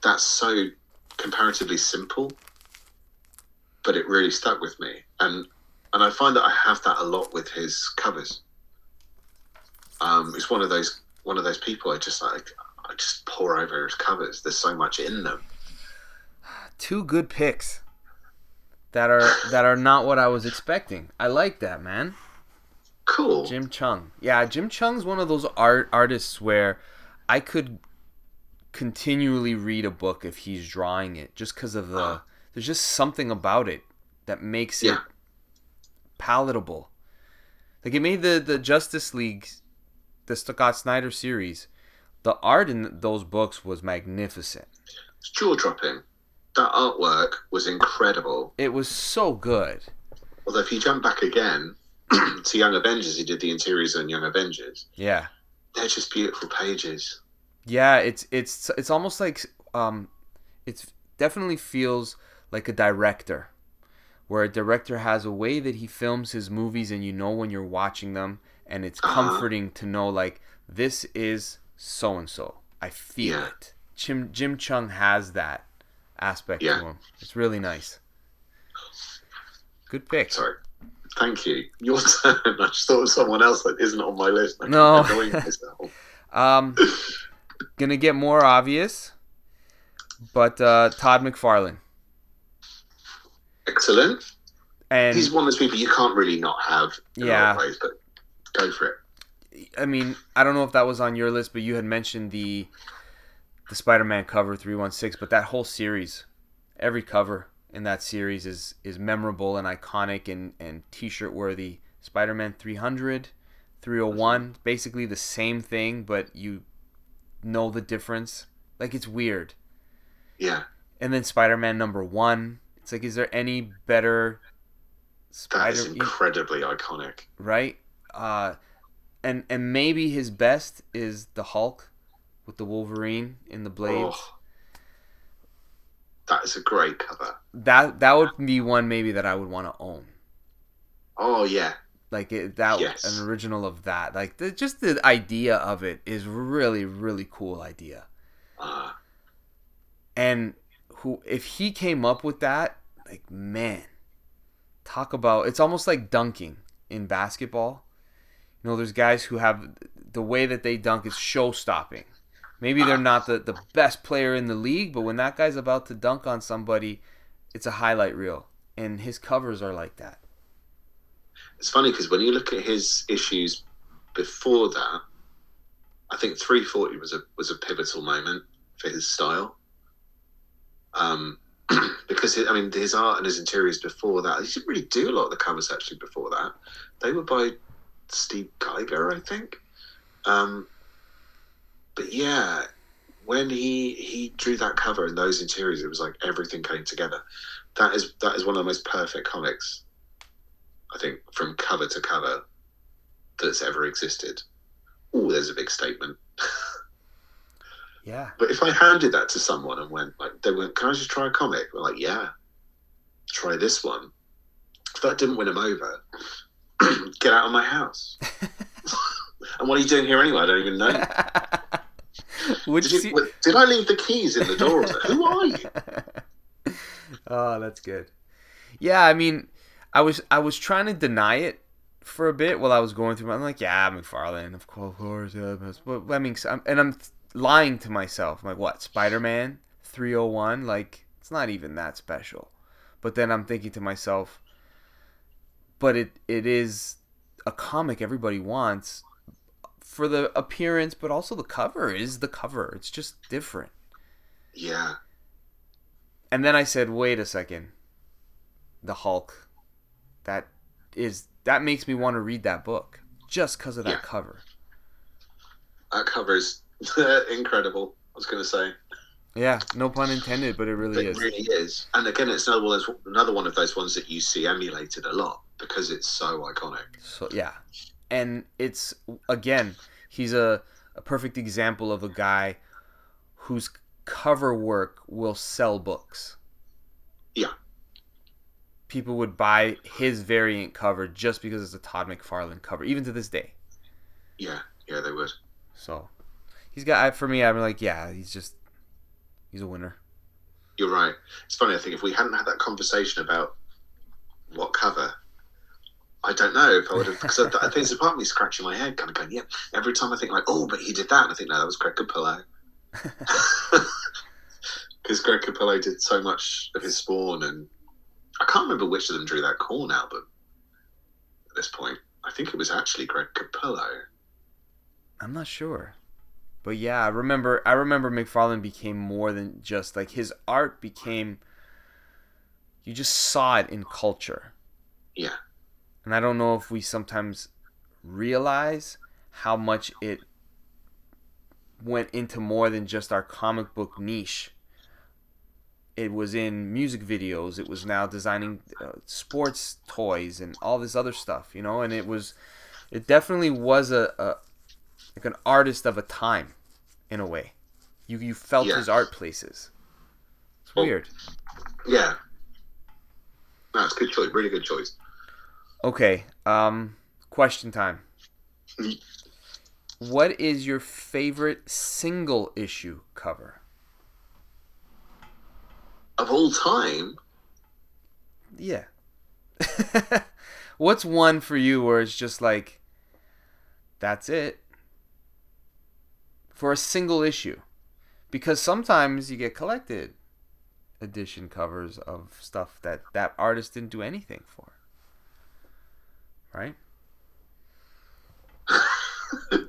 That's so comparatively simple, but it really stuck with me, and and I find that I have that a lot with his covers. Um, it's one of those one of those people I just like. I just pour over his covers. There's so much in them. Two good picks. That are that are not what I was expecting. I like that, man. Cool. Jim Cheung. Yeah, Jim Cheung's one of those art artists where I could continually read a book if he's drawing it just because of the Uh. there's just something about it that makes it palatable. Like it made the the Justice League the Scott Snyder series. The art in those books was magnificent. It's jaw dropping. That artwork was incredible. It was so good. Although, if you jump back again to Young Avengers, he did the interiors on Young Avengers. Yeah. They're just beautiful pages. Yeah, it's it's it's almost like um it's definitely feels like a director where a director has a way that he films his movies and you know when you're watching them and it's Uh-huh. comforting to know like this is so and so. I feel Yeah. it. Jim Jim Cheung has that aspect Yeah. to him. It's really nice. Good pick. Sorry. Thank you. Your turn. I just thought of someone else that isn't on my list. I No. annoying myself. Um, gonna get more obvious, but uh, Todd McFarlane. Excellent. And He's one of those people you can't really not have. Yeah. A lot of ways, but go for it. I mean, I don't know if that was on your list, but you had mentioned the the Spider-Man cover 316, but that whole series, every cover in that series is is memorable and iconic and and t-shirt worthy. Spider-Man 300, 301, basically the same thing, but you know the difference. Like it's weird. Yeah, And then Spider-Man number 1, it's like is there any better that is Spider incredibly iconic. right? Uh, and and maybe his best is the Hulk with the Wolverine in the blades. Oh, that is a great cover. That that would be one maybe that I would want to own. Oh yeah, Like it, that Yes. an original of that. Like the, just the idea of it is really really cool idea. uh, And who if he came up with that, like man, talk about it's almost like dunking in basketball. You know, there's guys who have the way that they dunk is show stopping. Maybe they're not the, the best player in the league, but when that guy's about to dunk on somebody, it's a highlight reel. And his covers are like that. it's funny because when you look at his issues before that, I think 340 was a was a pivotal moment for his style. Um, because his, I mean, his art and his interiors before that, he didn't really do a lot of the covers actually before that. They were by Steve Geiger, I think. Um, but yeah, when he he drew that cover and those interiors, it was like everything came together. That is that is one of the most perfect comics, I think, from cover to cover that's ever existed. Oh, there's a big statement. Yeah. But if I handed that to someone and went like, they went, "Can I just try a comic?" We're like, "Yeah, try this one." If that didn't win him over, get out of my house. and what are you doing here anyway? I don't even know. Which Did, you, w- did I leave the keys in the door? I was like, Who are you? oh, that's good. Yeah, I mean, I was I was trying to deny it for a bit while I was going through. My, I'm like, yeah, McFarlane, of course, of course, yeah. But, I mean, and I'm lying to myself. I'm like, what? Spider Man 301? Like, it's not even that special. But then I'm thinking to myself, but it it is a comic everybody wants for the appearance, but also the cover is the cover. It's just different. Yeah, And then I said, wait a second. The Hulk. That is that makes me want to read that book just because of that Yeah. cover. that cover is incredible. I was going to say, Yeah, no pun intended, but it really it is. It really is. And again, it's another one, another one of those ones that you see emulated a lot because it's so iconic. So yeah, and it's again, he's a, a perfect example of a guy whose cover work will sell books. Yeah. People would buy his variant cover just because it's a Todd McFarlane cover, even to this day. Yeah, yeah, they would. So he's got I- for me. I'm like, yeah, he's just he's a winner. You're right. It's funny. I think if we hadn't had that conversation about what cover, I don't know if I would have. Because I, I think there's a part of me scratching my head, kind of going, "Yeah." Every time I think like, "Oh, but he did that," and I think, "No, that was Greg Capullo." Because Greg Capullo did so much of his Spawn, and I can't remember which of them drew that Korn album. At this point, I think it was actually Greg Capullo. I'm not sure. But yeah, I remember I remember McFarlane became more than just like his art became you just saw it in culture. Yeah, And I don't know if we sometimes realize how much it went into more than just our comic book niche. It was in music videos. It was now designing uh, sports toys and all this other stuff, you know. And it was, it definitely was a, a like an artist of a time, in a way. You you felt Yeah. his art places. It's weird. yeah. No, it's a good choice. Really good choice. Okay. Um, question time. What is your favorite single issue cover? Of all time, Yeah. What's one for you where it's just like, that's it for a single issue? Because sometimes you get collected edition covers of stuff that that artist didn't do anything for. Right? I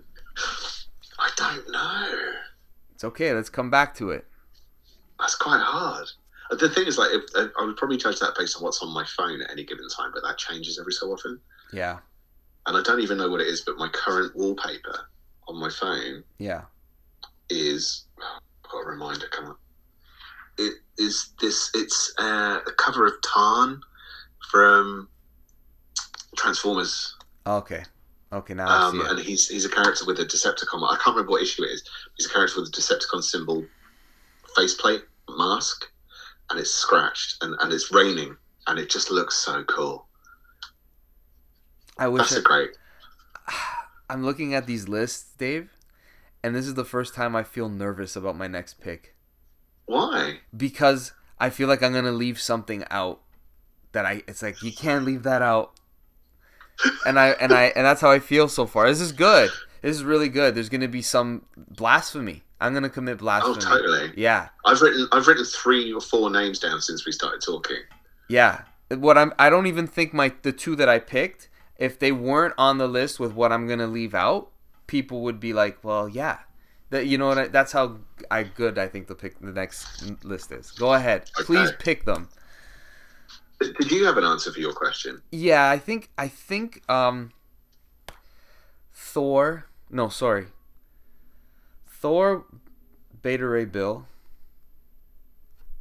don't know. It's okay. Let's come back to it. That's quite hard. The thing is, like, if, uh, I would probably judge that based on what's on my phone at any given time, but that changes every so often. Yeah. And I don't even know what it is, but my current wallpaper on my phone Yeah. is. oh, I've got a reminder come up. It is this. It's uh, a cover of Tarn from Transformers, Okay. Okay. Now I um, see and he's he's a character with a Decepticon. I can't remember what issue it is. He's a character with a Decepticon symbol faceplate mask, and it's scratched, and, and it's raining, and it just looks so cool. I wish. That's I, a great. I'm looking at these lists, Dave, and this is the first time I feel nervous about my next pick Why? because I feel like I'm gonna leave something out that I. It's like you can't leave that out, and I and I and that's how I feel so far. This is good. This is really good. There's gonna be some blasphemy. I'm gonna commit blasphemy. Oh, blasphemy. totally. Yeah, I've written I've written three or four names down since we started talking. yeah. What I'm. I don't even think my the two that I picked. If they weren't on the list with what I'm gonna leave out, people would be like, "Well, yeah." That you know what? I, that's how I good I think the pick the next list is. Go ahead, please pick them. Did you have an answer for your question? Yeah, I think I think um Thor. No, sorry. Thor Beta Ray Bill.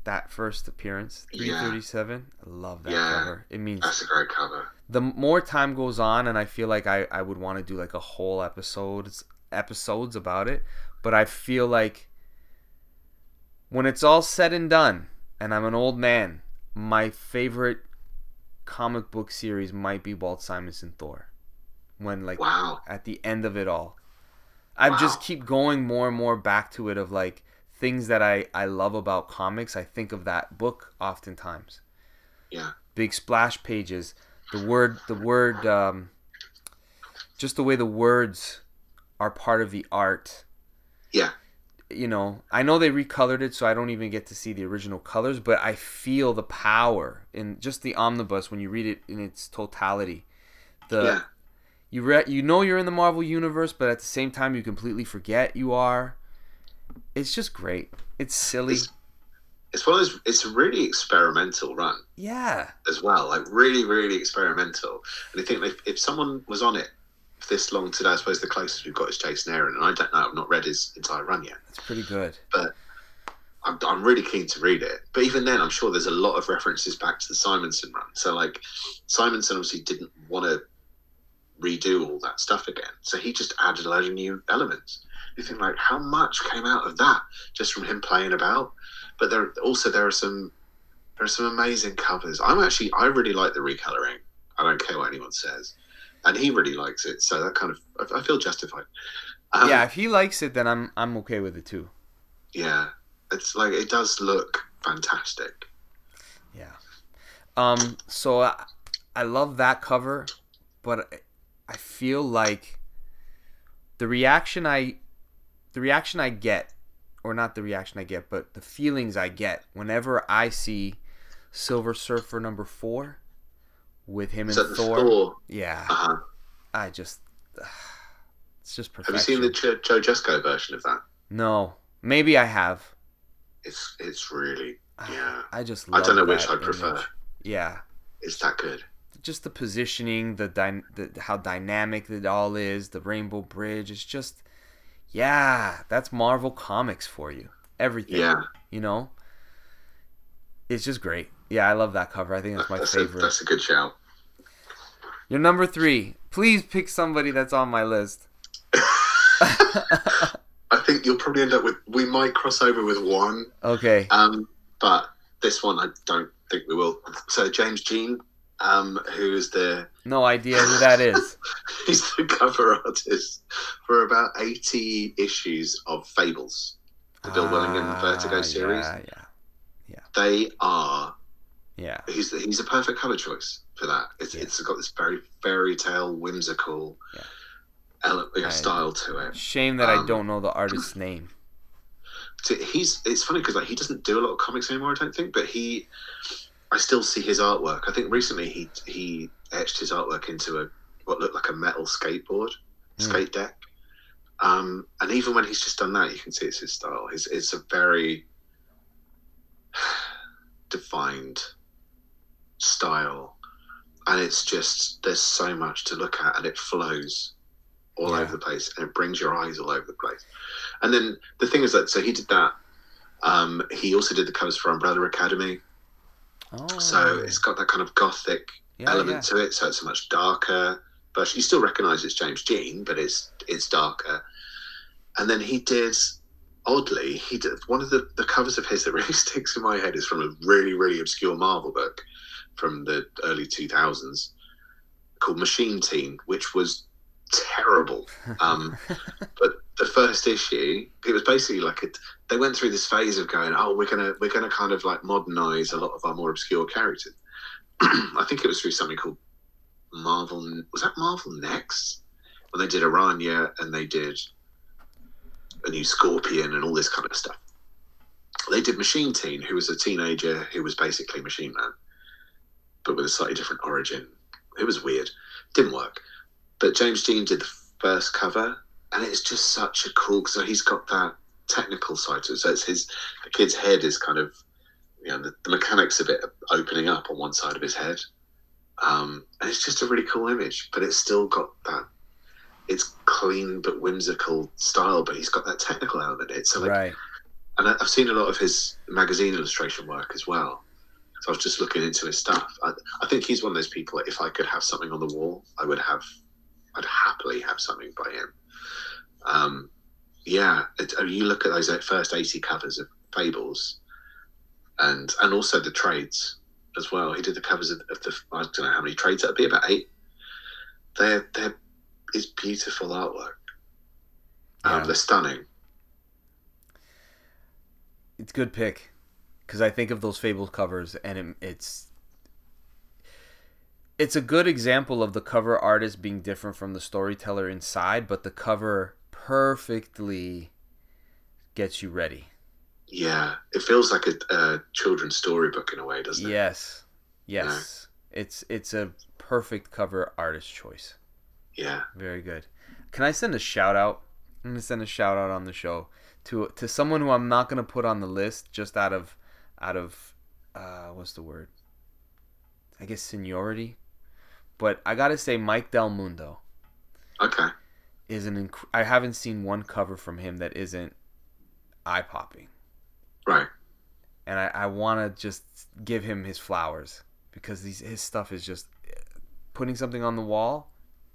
That first appearance, Yeah. 337. I love that Yeah. cover. It means That's a great cover. the more time goes on and I feel like I, I would want to do like a whole episodes episodes about it, but I feel like when it's all said and done and I'm an old man, my favorite comic book series might be Walt Simonson Thor. When like Wow. at the end of it all. I Wow. just keep going more and more back to it of like things that I, I love about comics. I think of that book oftentimes. Yeah. Big splash pages. The word the word um, just the way the words are part of the art. Yeah. You know, I know they recolored it so I don't even get to see the original colors, but I feel the power in just the omnibus when you read it in its totality. The yeah. you re- you know you're in the Marvel universe, but at the same time you completely forget you are. It's just great. It's silly. It's, it's one of those. It's a really experimental run yeah. as well. Like really, really experimental. And I think if, if someone was on it this long today, I suppose the closest we've got is Jason Aaron, and I don't know. I've not read his entire run yet. It's pretty good. But I'm, I'm really keen to read it. But even then, I'm sure there's a lot of references back to the Simonson run. So, like, Simonson obviously didn't want to redo all that stuff again. So he just added a load of new elements. You think, like, how much came out of that just from him playing about? But there also there are some there are some amazing covers. I'm actually I really like the recoloring. I don't care what anyone says, and he really likes it. So that kind of I, I feel justified. Um, yeah, if he likes it, then I'm I'm okay with it too. yeah. It's like it does look fantastic. Yeah. Um. So I, I love that cover, but I- I feel like the reaction I, the reaction I get, or not the reaction I get, but the feelings I get whenever I see Silver Surfer number four with him and Thor. Thor? Yeah, Uh-huh. I just, it's just perfect. Have you seen the Joe, Joe Jusko version of that? No, maybe I have. It's it's really Yeah. I just. I don't know which I prefer. image. Yeah. it's that good. just the positioning, the, dy- the how dynamic it all is, the Rainbow Bridge. It's just, yeah, that's Marvel Comics for you. Everything, Yeah, you know. It's just great. Yeah, I love that cover. I think that's my that's a, favorite. that's a good shout. Your number three. Please pick somebody that's on my list. I think you'll probably end up with. We might cross over with one, Okay. um, but this one I don't think we will. So James Jean, um, who is the No idea who that is. he's the cover artist for about eighty issues of Fables, the Bill Willingham Vertigo Ah, series. Yeah, yeah. They are Yeah. He's he's a perfect cover choice for that. It's Yeah. it's got this very fairy tale, whimsical, Yeah. ele- I- style to it. Shame that I Um, don't know the artist's name. So he's it's funny because like he doesn't do a lot of comics anymore. I don't think, but he, I still see his artwork. I think recently he he etched his artwork into a what looked like a metal skateboard, Hmm. skate deck. Um, and even when he's just done that, you can see it's his style. His it's a very defined style, and it's just there's so much to look at, and it flows all Yeah. over the place, and it brings your eyes all over the place. And then the thing is that so he did that. Um, he also did the covers for Umbrella Academy, Oh. so it's got that kind of gothic yeah, element yeah. to it. So it's a much darker version. You still recognise it's James Jean, but it's it's darker. And then he did, oddly, he did one of the, the covers of his that really sticks in my head is from a really really obscure Marvel book from the early two thousands called Machine Teen, which was terrible. Um, but the first issue, it was basically like a, they went through this phase of going, oh, we're gonna we're gonna kind of like modernize a lot of our more obscure characters. I think it was through something called Marvel. Was that Marvel Next when they did Araña and they did a new Scorpion and all this kind of stuff. They did Machine Teen, who was a teenager who was basically Machine Man, but with a slightly different origin. It was weird, didn't work. But James Jean did the first cover, and it's just such a cool. So he's got that technical side to it. So it's his the kid's head is kind of you know the, the mechanics of it opening up on one side of his head, um, and it's just a really cool image. But it's still got that. It's clean but whimsical style, but he's got that technical element in it. So like, right. and I've seen a lot of his magazine illustration work as well. So I was just looking into his stuff. I, I think he's one of those people. If I could have something on the wall, I would have. I'd happily have something by him. Um, yeah, it, I mean, you look at those first eighty covers of Fables, and and also the trades as well. He did the covers of, of the I don't know how many trades that'd be about eight. They're they're it's beautiful artwork. Um, Yeah. They're stunning. It's good pick because I think of those Fables covers, and it, it's it's a good example of the cover artist being different from the storyteller inside, but the cover perfectly gets you ready. Yeah, it feels like a, a children's storybook in a way, doesn't it? Yes, yes, it's it's a perfect cover artist choice. Yeah. Very good. Can I send a shout out? I'm gonna send a shout out on the show to to someone who I'm not gonna put on the list just out of out of uh, what's the word? I guess seniority. But I gotta say, Mike Del Mundo Okay. is an. Inc- I haven't seen one cover from him that isn't eye popping, Right. and I, I want to just give him his flowers because these his stuff is just putting something on the wall.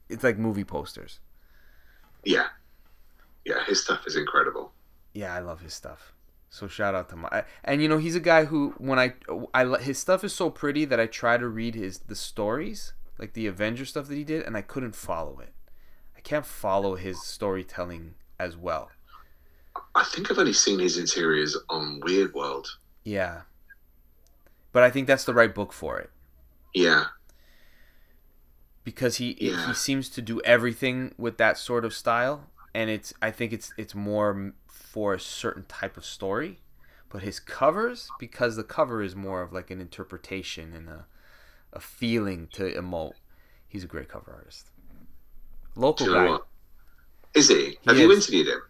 It's like movie posters. Yeah. Yeah, his stuff is incredible. yeah, I love his stuff. So shout out to my and you know he's a guy who when I I his stuff is so pretty that I try to read his the stories like the Avenger stuff that he did and I couldn't follow it. I can't follow his storytelling as well. I think I've only seen his interiors on Weirdworld. Yeah, but I think that's the right book for it Yeah. because he Yeah. he seems to do everything with that sort of style and it's I think it's it's more for a certain type of story. But his covers, because the cover is more of like an interpretation and a, a feeling to emote, he's a great cover artist. Local you guy. what? Is he? Have you is. interviewed him?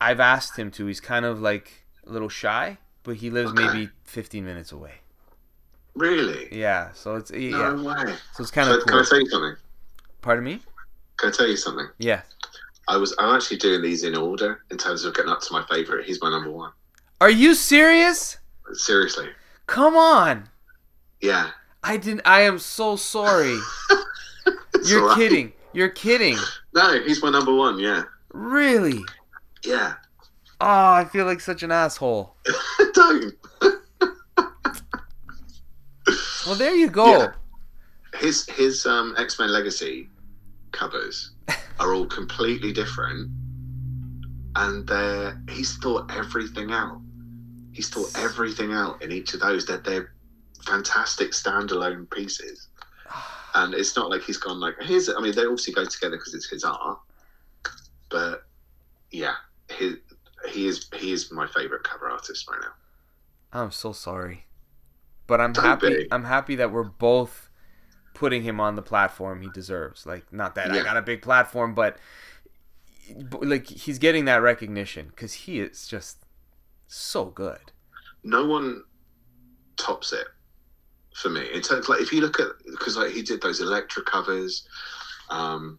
I've asked him to. He's kind of like a little shy, but he lives Okay. maybe 15 minutes away. Really? Yeah, so it's yeah, No way. so it's kind So, of Can I cool. tell you something? Pardon me? Can I tell you something? Yeah. I was I'm actually doing these in order in terms of getting up to my favourite. He's my number one. Are you serious? Seriously. Come on. Yeah. I didn't. I am so sorry. You're alright. kidding. You're kidding. No, he's my number one, yeah. Really? Yeah. Oh, I feel like such an asshole. Don't. Well, there you go. Yeah. his his um, X Men Legacy covers are all completely different, and they're he's thought everything out. He's thought everything out in each of those. That they're fantastic standalone pieces. And it's not like he's gone like here's. I mean, they obviously go together because it's his art, but yeah, he he is he is my favorite cover artist right now. I'm so sorry, but I'm Don't happy. be. I'm happy that we're both putting him on the platform he deserves. Like, not that I got a big platform, but, but like he's getting that recognition because he is just so good. no one tops it for me. In terms, like if you look at because like he did those Elektra covers, um,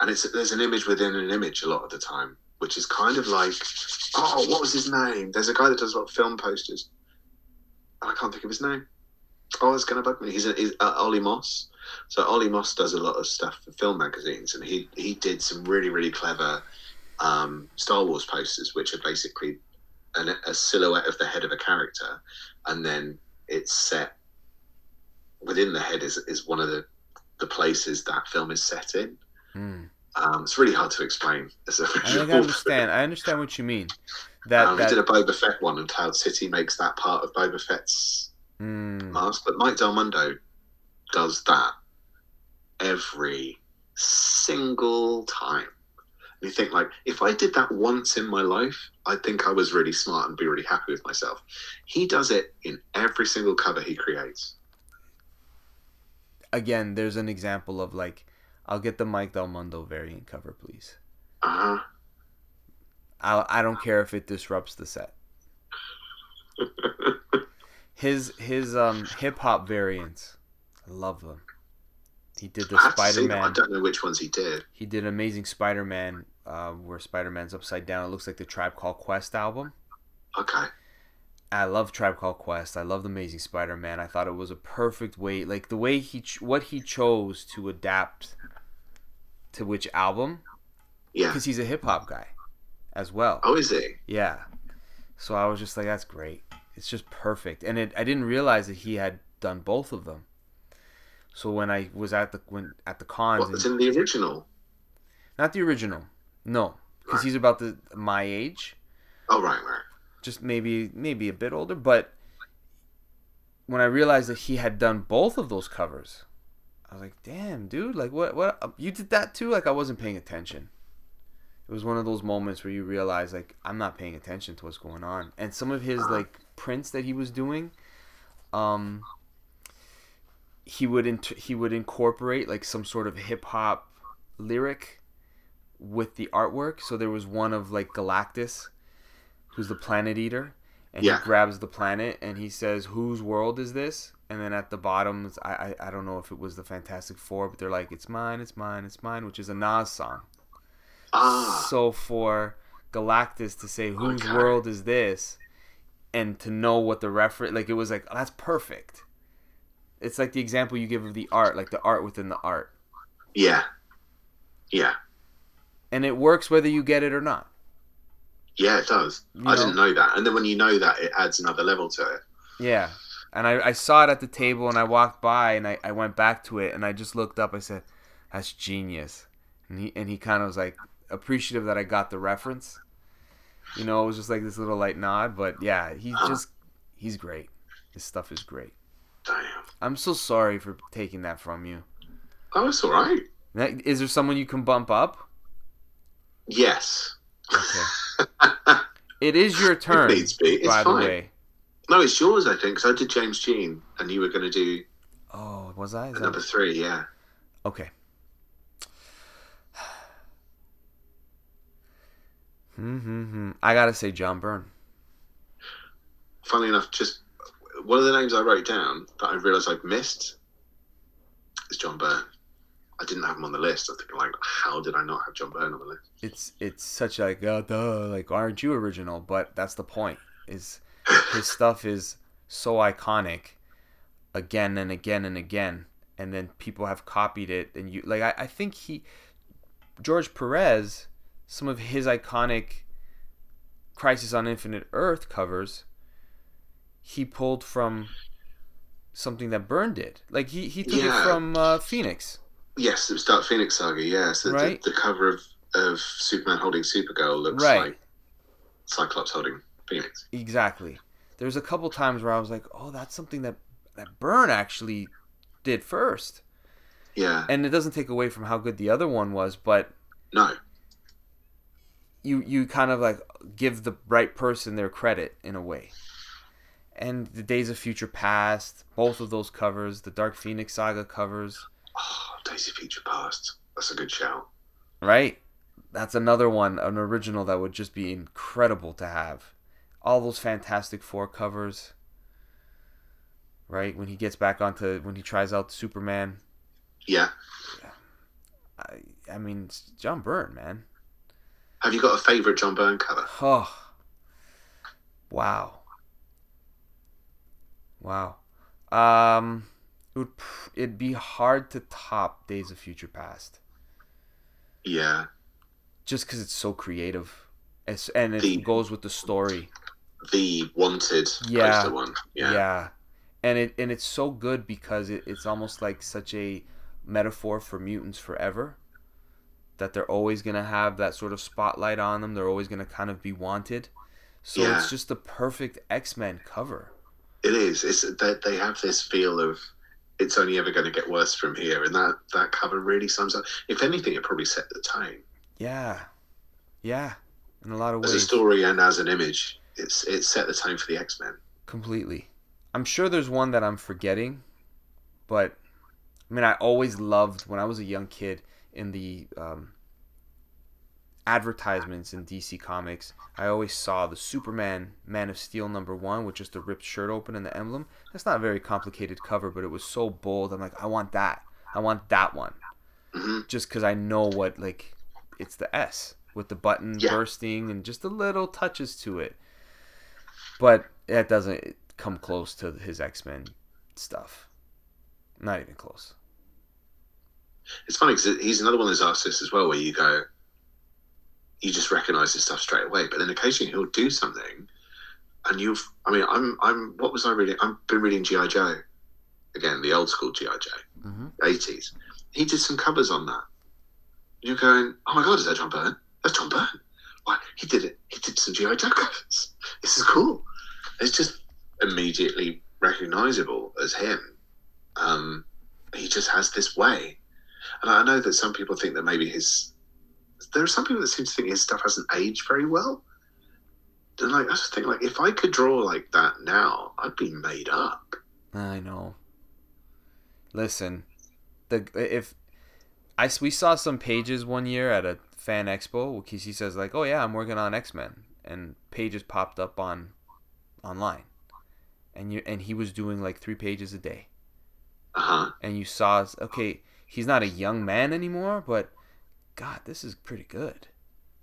and it's there's an image within an image a lot of the time, which is kind of like, oh, what was his name? There's a guy that does a lot of film posters. and I can't think of his name. Oh, it's going to bug me. He's, a, he's uh, Olly Moss. So Olly Moss does a lot of stuff for film magazines, and he he did some really really clever um, Star Wars posters, which are basically an, a silhouette of the head of a character, and then it's set within the head is is one of the the places that film is set in. Mm. Um, it's really hard to explain. As a I visual I understand. I understand what you mean. That um, that He did a Boba Fett one, and Cloud City makes that part of Boba Fett's mm, mask. But Mike Del Mundo does that every single time. And you think like, if I did that once in my life, I think I was really smart and be really happy with myself. He does it in every single cover he creates. again, there's an example of like, I'll get the Mike Del Mundo variant cover, please. Uh huh. I I don't care if it disrupts the set. His his um hip hop variants, love them. He did the I have to see Spider them. I don't know which ones he did. He did Amazing Spider Man, uh, where Spider Man's upside down. It looks like the Tribe Called Quest album. Okay. I love Tribe Called Quest. I love the Amazing Spider Man. I thought it was a perfect way, like the way he ch- what he chose to adapt to which album, Yeah. because he's a hip hop guy, as well. Oh, is he? Yeah. So I was just like, that's great. It's just perfect. And it, I didn't realize that he had done both of them. So when I was at the when at the cons, What was in the original? not the original, no, because he's about the my age, Oh, right, right. just maybe maybe a bit older. But when I realized that he had done both of those covers, I was like, damn, dude, like what what you did that too? Like I wasn't paying attention. It was one of those moments where you realize like I'm not paying attention to what's going on. And some of his like prints that he was doing, um, he would int- he would incorporate like some sort of hip hop lyric with the artwork. So there was one of like Galactus, who's the planet eater, and Yeah. he grabs the planet and he says, "Whose world is this?" And then at the bottom, I, I I don't know if it was the Fantastic Four, but they're like, "It's mine, it's mine, it's mine," which is a Nas song. Ah, So for Galactus to say whose Okay. world is this, and to know what the reference, like it was like oh, that's perfect. It's like the example you give of the art, like the art within the art, yeah. Yeah. and it works whether you get it or not. Yeah, it does. You I know? didn't know that. And then when you know that, it adds another level to it. Yeah. And I, I saw it at the table and I walked by and I, I went back to it and I just looked up. I said, That's genius. And he and he kind of was like appreciative that I got the reference. You know, it was just like this little light nod. But yeah, he's uh-huh. just he's great. His stuff is great. Damn. I'm so sorry for taking that from you. Oh, it's all right. Now, Is there someone you can bump up? Yes. Okay. It is your turn, It needs be. It's by fine. the way. No, it's yours, I think. So I did James Jean, and you were going to do Oh, was I? Is that- number three. Yeah. Okay. Hmm. I gotta say John Byrne. Funny enough, just one of the names I wrote down that I realised I'd missed is John Byrne. I didn't have him on the list. I thinking, like, how did I not have John Byrne on the list? It's it's such like uh, duh, like aren't you original? But that's the point. Is his stuff is so iconic, again and again and again, and then people have copied it, and you like I, I think he George Perez, some of his iconic Crisis on Infinite Earth covers, he pulled from something that Byrne did. Like he, he took Yeah. it from uh, Phoenix. Yes, it was Dark Phoenix Saga. Yeah, so the- Right. the, cover of, of Superman holding Supergirl looks Right. like Cyclops holding Phoenix. Exactly. There's a couple times where I was like, "Oh, that's something that that Byrne actually did first. Yeah. And it doesn't take away from how good the other one was, but no. You you kind of like give the right person their credit in a way. And the Days of Future Past, both of those covers, the Dark Phoenix Saga covers. Oh, Days of Future Past. That's a good shout. Right? That's another one, an original that would just be incredible to have. All those Fantastic Four covers. Right? When he gets back onto when he tries out Superman. Yeah. I I mean John Byrne, man. Have you got a favorite John Byrne cover? Oh. Wow. Wow. Um it would it'd be hard to top Days of Future Past. Yeah. Just cuz it's so creative. It's, and it The- goes with the story. The wanted Yeah. one. Yeah. Yeah. And it and it's so good because it, it's almost like such a metaphor for mutants forever. That they're always gonna have that sort of spotlight on them. They're always gonna kind of be wanted. So Yeah. it's just the perfect X Men cover. It is. It's they, they have this feel of it's only ever going to get worse from here, and that that cover really sums up. If anything, it probably set the tone Yeah. Yeah. In a lot of ways. as a story and as an image. It's it set the tone for the X Men. Completely. I'm sure there's one that I'm forgetting, but I mean, I always loved when I was a young kid in the um, advertisements in DC Comics. I always saw the Superman Man of Steel number one with just the ripped shirt open and the emblem. That's not a very complicated cover, but it was so bold. I'm like, I want that. I want that one. hmm Just because I know what like it's the S with the button Yeah. bursting and just the little touches to it. But that doesn't come close to his X Men stuff. Not even close. It's funny because he's another one of those artists as well, where you go, you just recognise his stuff straight away. But then occasionally he'll do something, and you've. I mean, I'm. I'm. What was I reading? I've been reading GI Joe, again the old school GI Joe, Mm-hmm. eighties. He did some covers on that. You're going, oh my god, is that John Byrne? That's John Byrne. Why he did it? He did some GI Joe covers. This is cool. It's just immediately recognisable as him. Um, he just has this way, and I know that some people think that maybe his. There are some people that seem to think his stuff hasn't aged very well. And like I just think, like if I could draw like that now, I'd be made up. I know. Listen, the if I we saw some pages one year at a fan expo he says like, "Oh yeah, I'm working on X Men," and pages popped up on online, and you and he was doing like three pages a day, Uh huh. and you saw okay, he's not a young man anymore, but God, this is pretty good.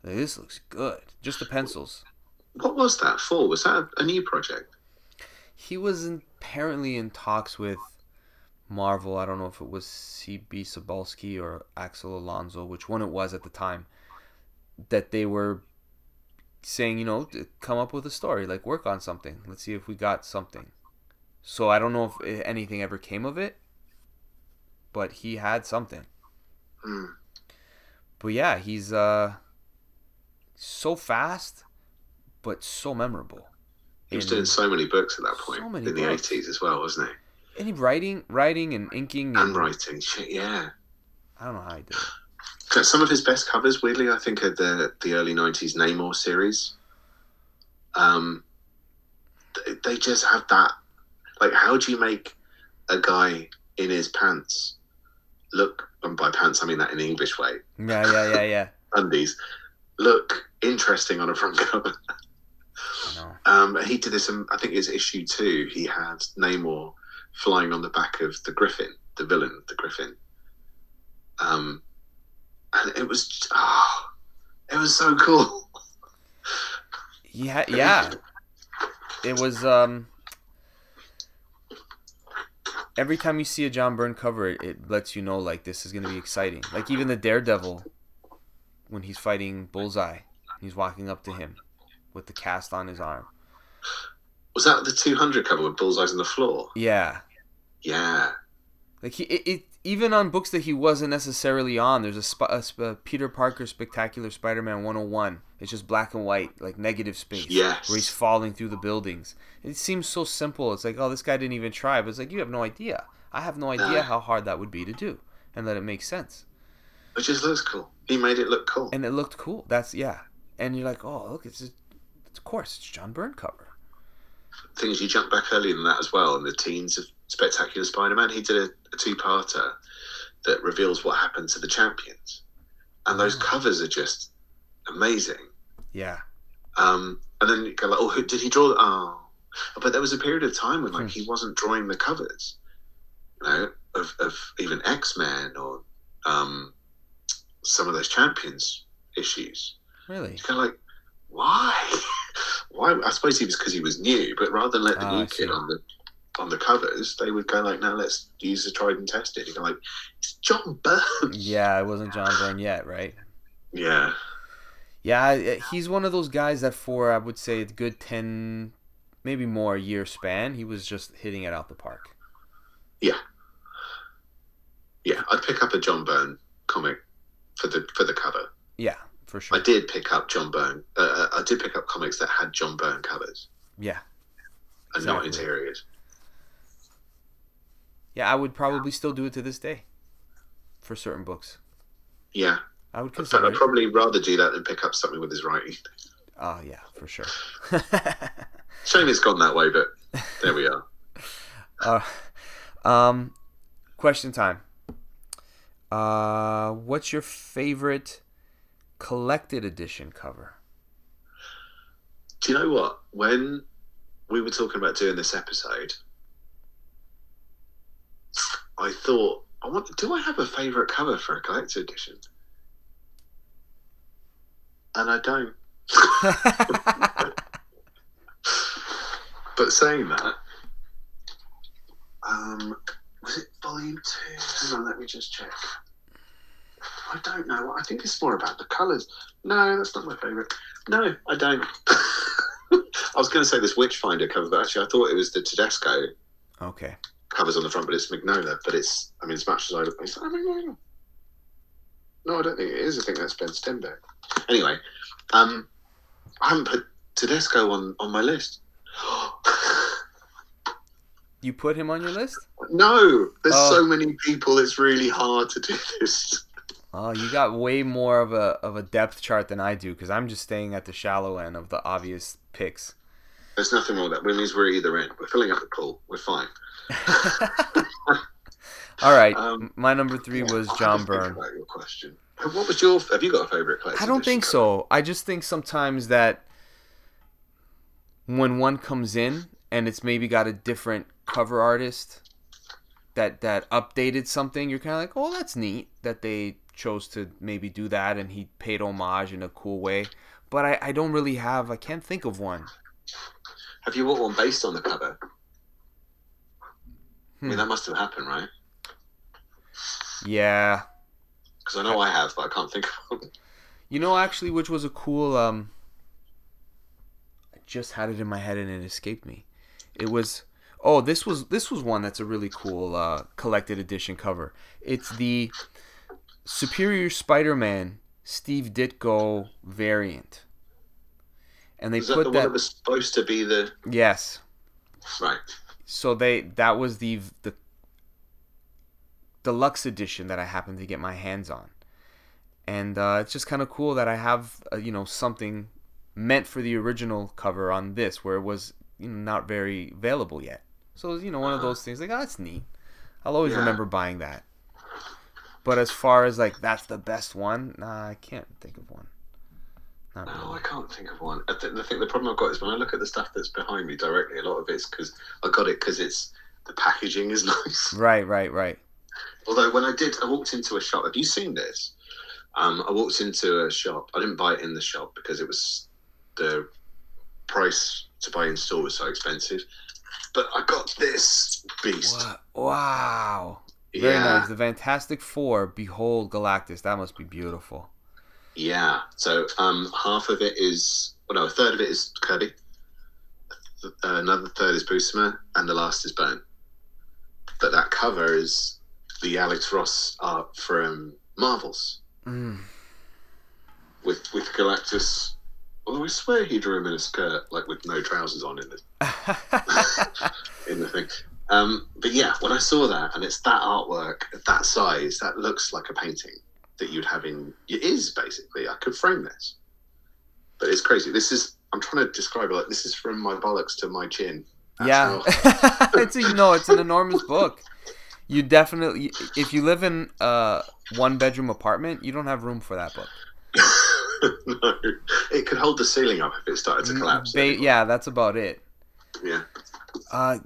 Like, this looks good. Just the pencils. What was that for? Was that a new project? He was in, apparently in talks with Marvel. I don't know if it was CB Cebulski or Axel Alonso, which one it was at the time, that they were saying, you know, to come up with a story, like work on something. Let's see if we got something. So I don't know if anything ever came of it, but he had something. Hmm. But yeah, he's uh so fast, but so memorable. He was And- doing so many books at that point So in the books. eighties as well, wasn't he? and he writing, writing and inking, and, And writing, shit, yeah. I don't know how he did it. Some of his best covers, weirdly, I think, are the the early '90s Namor series. Um, they, they just have that. Like, how do you make a guy in his pants look? And by pants, I mean that in the English way. Yeah, yeah, yeah, yeah. Undies look interesting on a front cover. Um, he did this. In, I think it was issue two. He had Namor flying on the back of the Griffin, the villain, the Griffin. Um, and it was, ah, it was so cool. Yeah, yeah. It was um. Every time you see a John Byrne cover, it, it lets you know like this is gonna be exciting. Like even the Daredevil, when he's fighting Bullseye, he's walking up to him with the cast on his arm. Was that the 200 cover with Bullseyes on the floor? Yeah, Yeah. like he it, it even on books that he wasn't necessarily on, there's a, sp- a, sp- a Peter Parker Spectacular Spider-Man 101. It's just black and white, like negative space, Yes. where he's falling through the buildings. It seems so simple. It's like, oh, this guy didn't even try. But it's like you have no idea. I have no idea how hard that would be to do, and that it makes sense. It just looks cool. He made it look cool. And it looked cool. That's yeah. And you're like, oh, look, it's, it's of course it's John Byrne cover. Things you jump back earlier than that as well. In the teens of Spectacular Spider-Man, he did a, a two-parter that reveals what happened to the champions, and those Oh. covers are just amazing. Yeah. Um, and then you go like, oh, who, did he draw? Oh, but there was a period of time when like Hmm. he wasn't drawing the covers, you know, of, of even X Men or um, some of those champions issues. Really. You of like, why? why? I suppose he was because he was new, but rather than let the I new kid on the on the covers, they would go like, "Now let's use the tried and tested. You go like, it's John Byrne. Yeah, it wasn't John Byrne yet, right? Yeah, Yeah, he's one of those guys that for I would say a good ten, maybe more year span, he was just hitting it out the park. yeah. Yeah, I'd pick up a John Byrne comic for the for the cover. Yeah, for sure. I did pick up John Byrne. Uh, I did pick up comics that had John Byrne covers Yeah, and not Exactly. interiors. Yeah, I would probably still do it to this day, for certain books. Yeah, I would consider. I'd probably rather do that than pick up something with his writing. Oh yeah, for sure. Shame it's gone that way, but there we are. uh, um, question time. Uh, what's your favorite collected edition cover? Do you know what? When we were talking about doing this episode, I thought, I want. Do I have a favourite cover for a collector edition? And I don't. But saying that, um, was it volume two? Hang on, let me just check. I don't know. I think it's more about the colours. No, that's not my favourite. No, I don't. I was going to say this Witchfinder cover, but actually, I thought it was the Tedesco okay. Covers on the front, but it's Mignola. But it's, I mean, as much as I, look it's not Mignola. No, I don't think it is. I think that's Ben Stenbeck. Anyway, um, I haven't put Tedesco on on my list. You put him on your list? no, there's Oh. so many people. It's really hard to do this. Oh, you got way more of a of a depth chart than I do because I'm just staying at the shallow end of the obvious picks. There's nothing wrong with that. Which means we're either end. We're filling up the pool. We're fine. All right, Um, my number three was John Byrne. Your question. What was your? Have you got a favorite? I don't think so. I just think sometimes that when one comes in and it's maybe got a different cover artist that that updated something, you're kind of like, oh, that's neat that they chose to maybe do that and he paid homage in a cool way. But I, I don't really have. I can't think of one. Have you bought one based on the cover? I Hmm. mean, that must have happened, right? Yeah, Because I know I have, but I can't think of one. You know, actually, which was a cool. Um, I just had it in my head and it escaped me. It was. Oh, this was this was one that's a really cool uh, collected edition cover. It's the Superior Spider-Man Steve Ditko variant, and they Is that put the one that. that was supposed to be the Yes. right? So they that was the the deluxe edition that I happened to get my hands on, and uh, it's just kind of cool that I have uh, you know something meant for the original cover on this, where it was you know not very available yet. So you know one of those things like oh that's neat. I'll always Yeah. remember buying that. But as far as like that's the best one, nah, I can't think of one. Not No, really. I can't think of one. I think the thing, the problem I've got is when I look at the stuff that's behind me directly, a lot of it's because I got it because it's the packaging is nice. Right, right, right. Although when I did, I walked into a shop. Have you seen this? Um, I walked into a shop. I didn't buy it in the shop because it was the price to buy in store was so expensive. But I got this beast. What? Wow. Very yeah, nice. The Fantastic Four. Behold Galactus. That must be beautiful. Yeah. So um, half of it is, well, no, a third of it is Kirby. Uh, another third is Buscema, and the last is Bone. But that cover is the Alex Ross art from Marvels Mm. with with Galactus. Although I swear he drew him in a skirt, like with no trousers on in the in the thing. Um, but yeah, when I saw that and it's that artwork at that size, that looks like a painting that you'd have in. It is basically. I could frame this, but it's crazy. This is. I'm trying to describe it like this is from my bollocks to my chin. That's yeah, it's a, no, it's an enormous book. You definitely, if you live in a one bedroom apartment, you don't have room for that book. no, it could hold the ceiling up if it started to collapse. Ba- yeah, that's about it. yeah. Uh,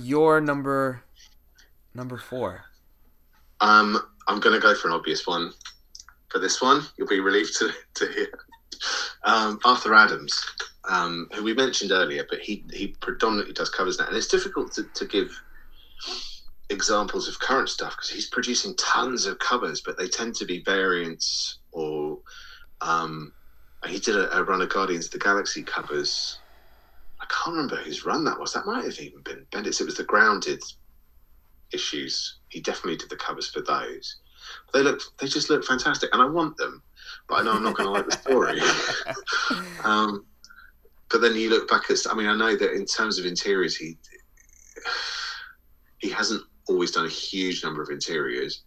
your number, number four. Um, I'm going to go for an obvious one. For this one, you'll be relieved to, to hear. Um, Arthur Adams, um, who we mentioned earlier, but he, he predominantly does covers now. And it's difficult to, to give examples of current stuff because he's producing tons of covers, but they tend to be variants or. Um, he did a, a run of Guardians of the Galaxy covers. I can't remember whose run that was. That might have even been Bendis. It was the Grounded issues. He definitely did the covers for those. They look, they just look fantastic, and I want them, but I know I'm not going to like the story. um, but then you look back at, I mean, I know that in terms of interiors, he he hasn't always done a huge number of interiors,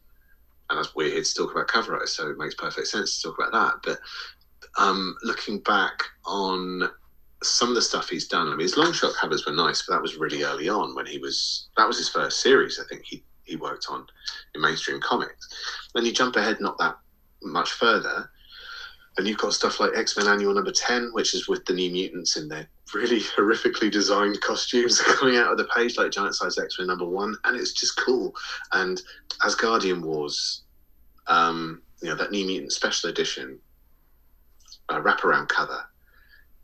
and that's we're here to talk about cover art, so it makes perfect sense to talk about that. But um, looking back on some of the stuff he's done, I mean, his Longshot covers were nice, but that was really early on when he was that was his first series. I think he he worked on in mainstream comics. Then you jump ahead not that much further, and you've got stuff like X Men Annual Number Ten, which is with the New Mutants in their really horrifically designed costumes coming out of the page, like Giant Size X Men Number One, and it's just cool. And Asgardian Wars, um, you know that New Mutant Special Edition uh, wraparound cover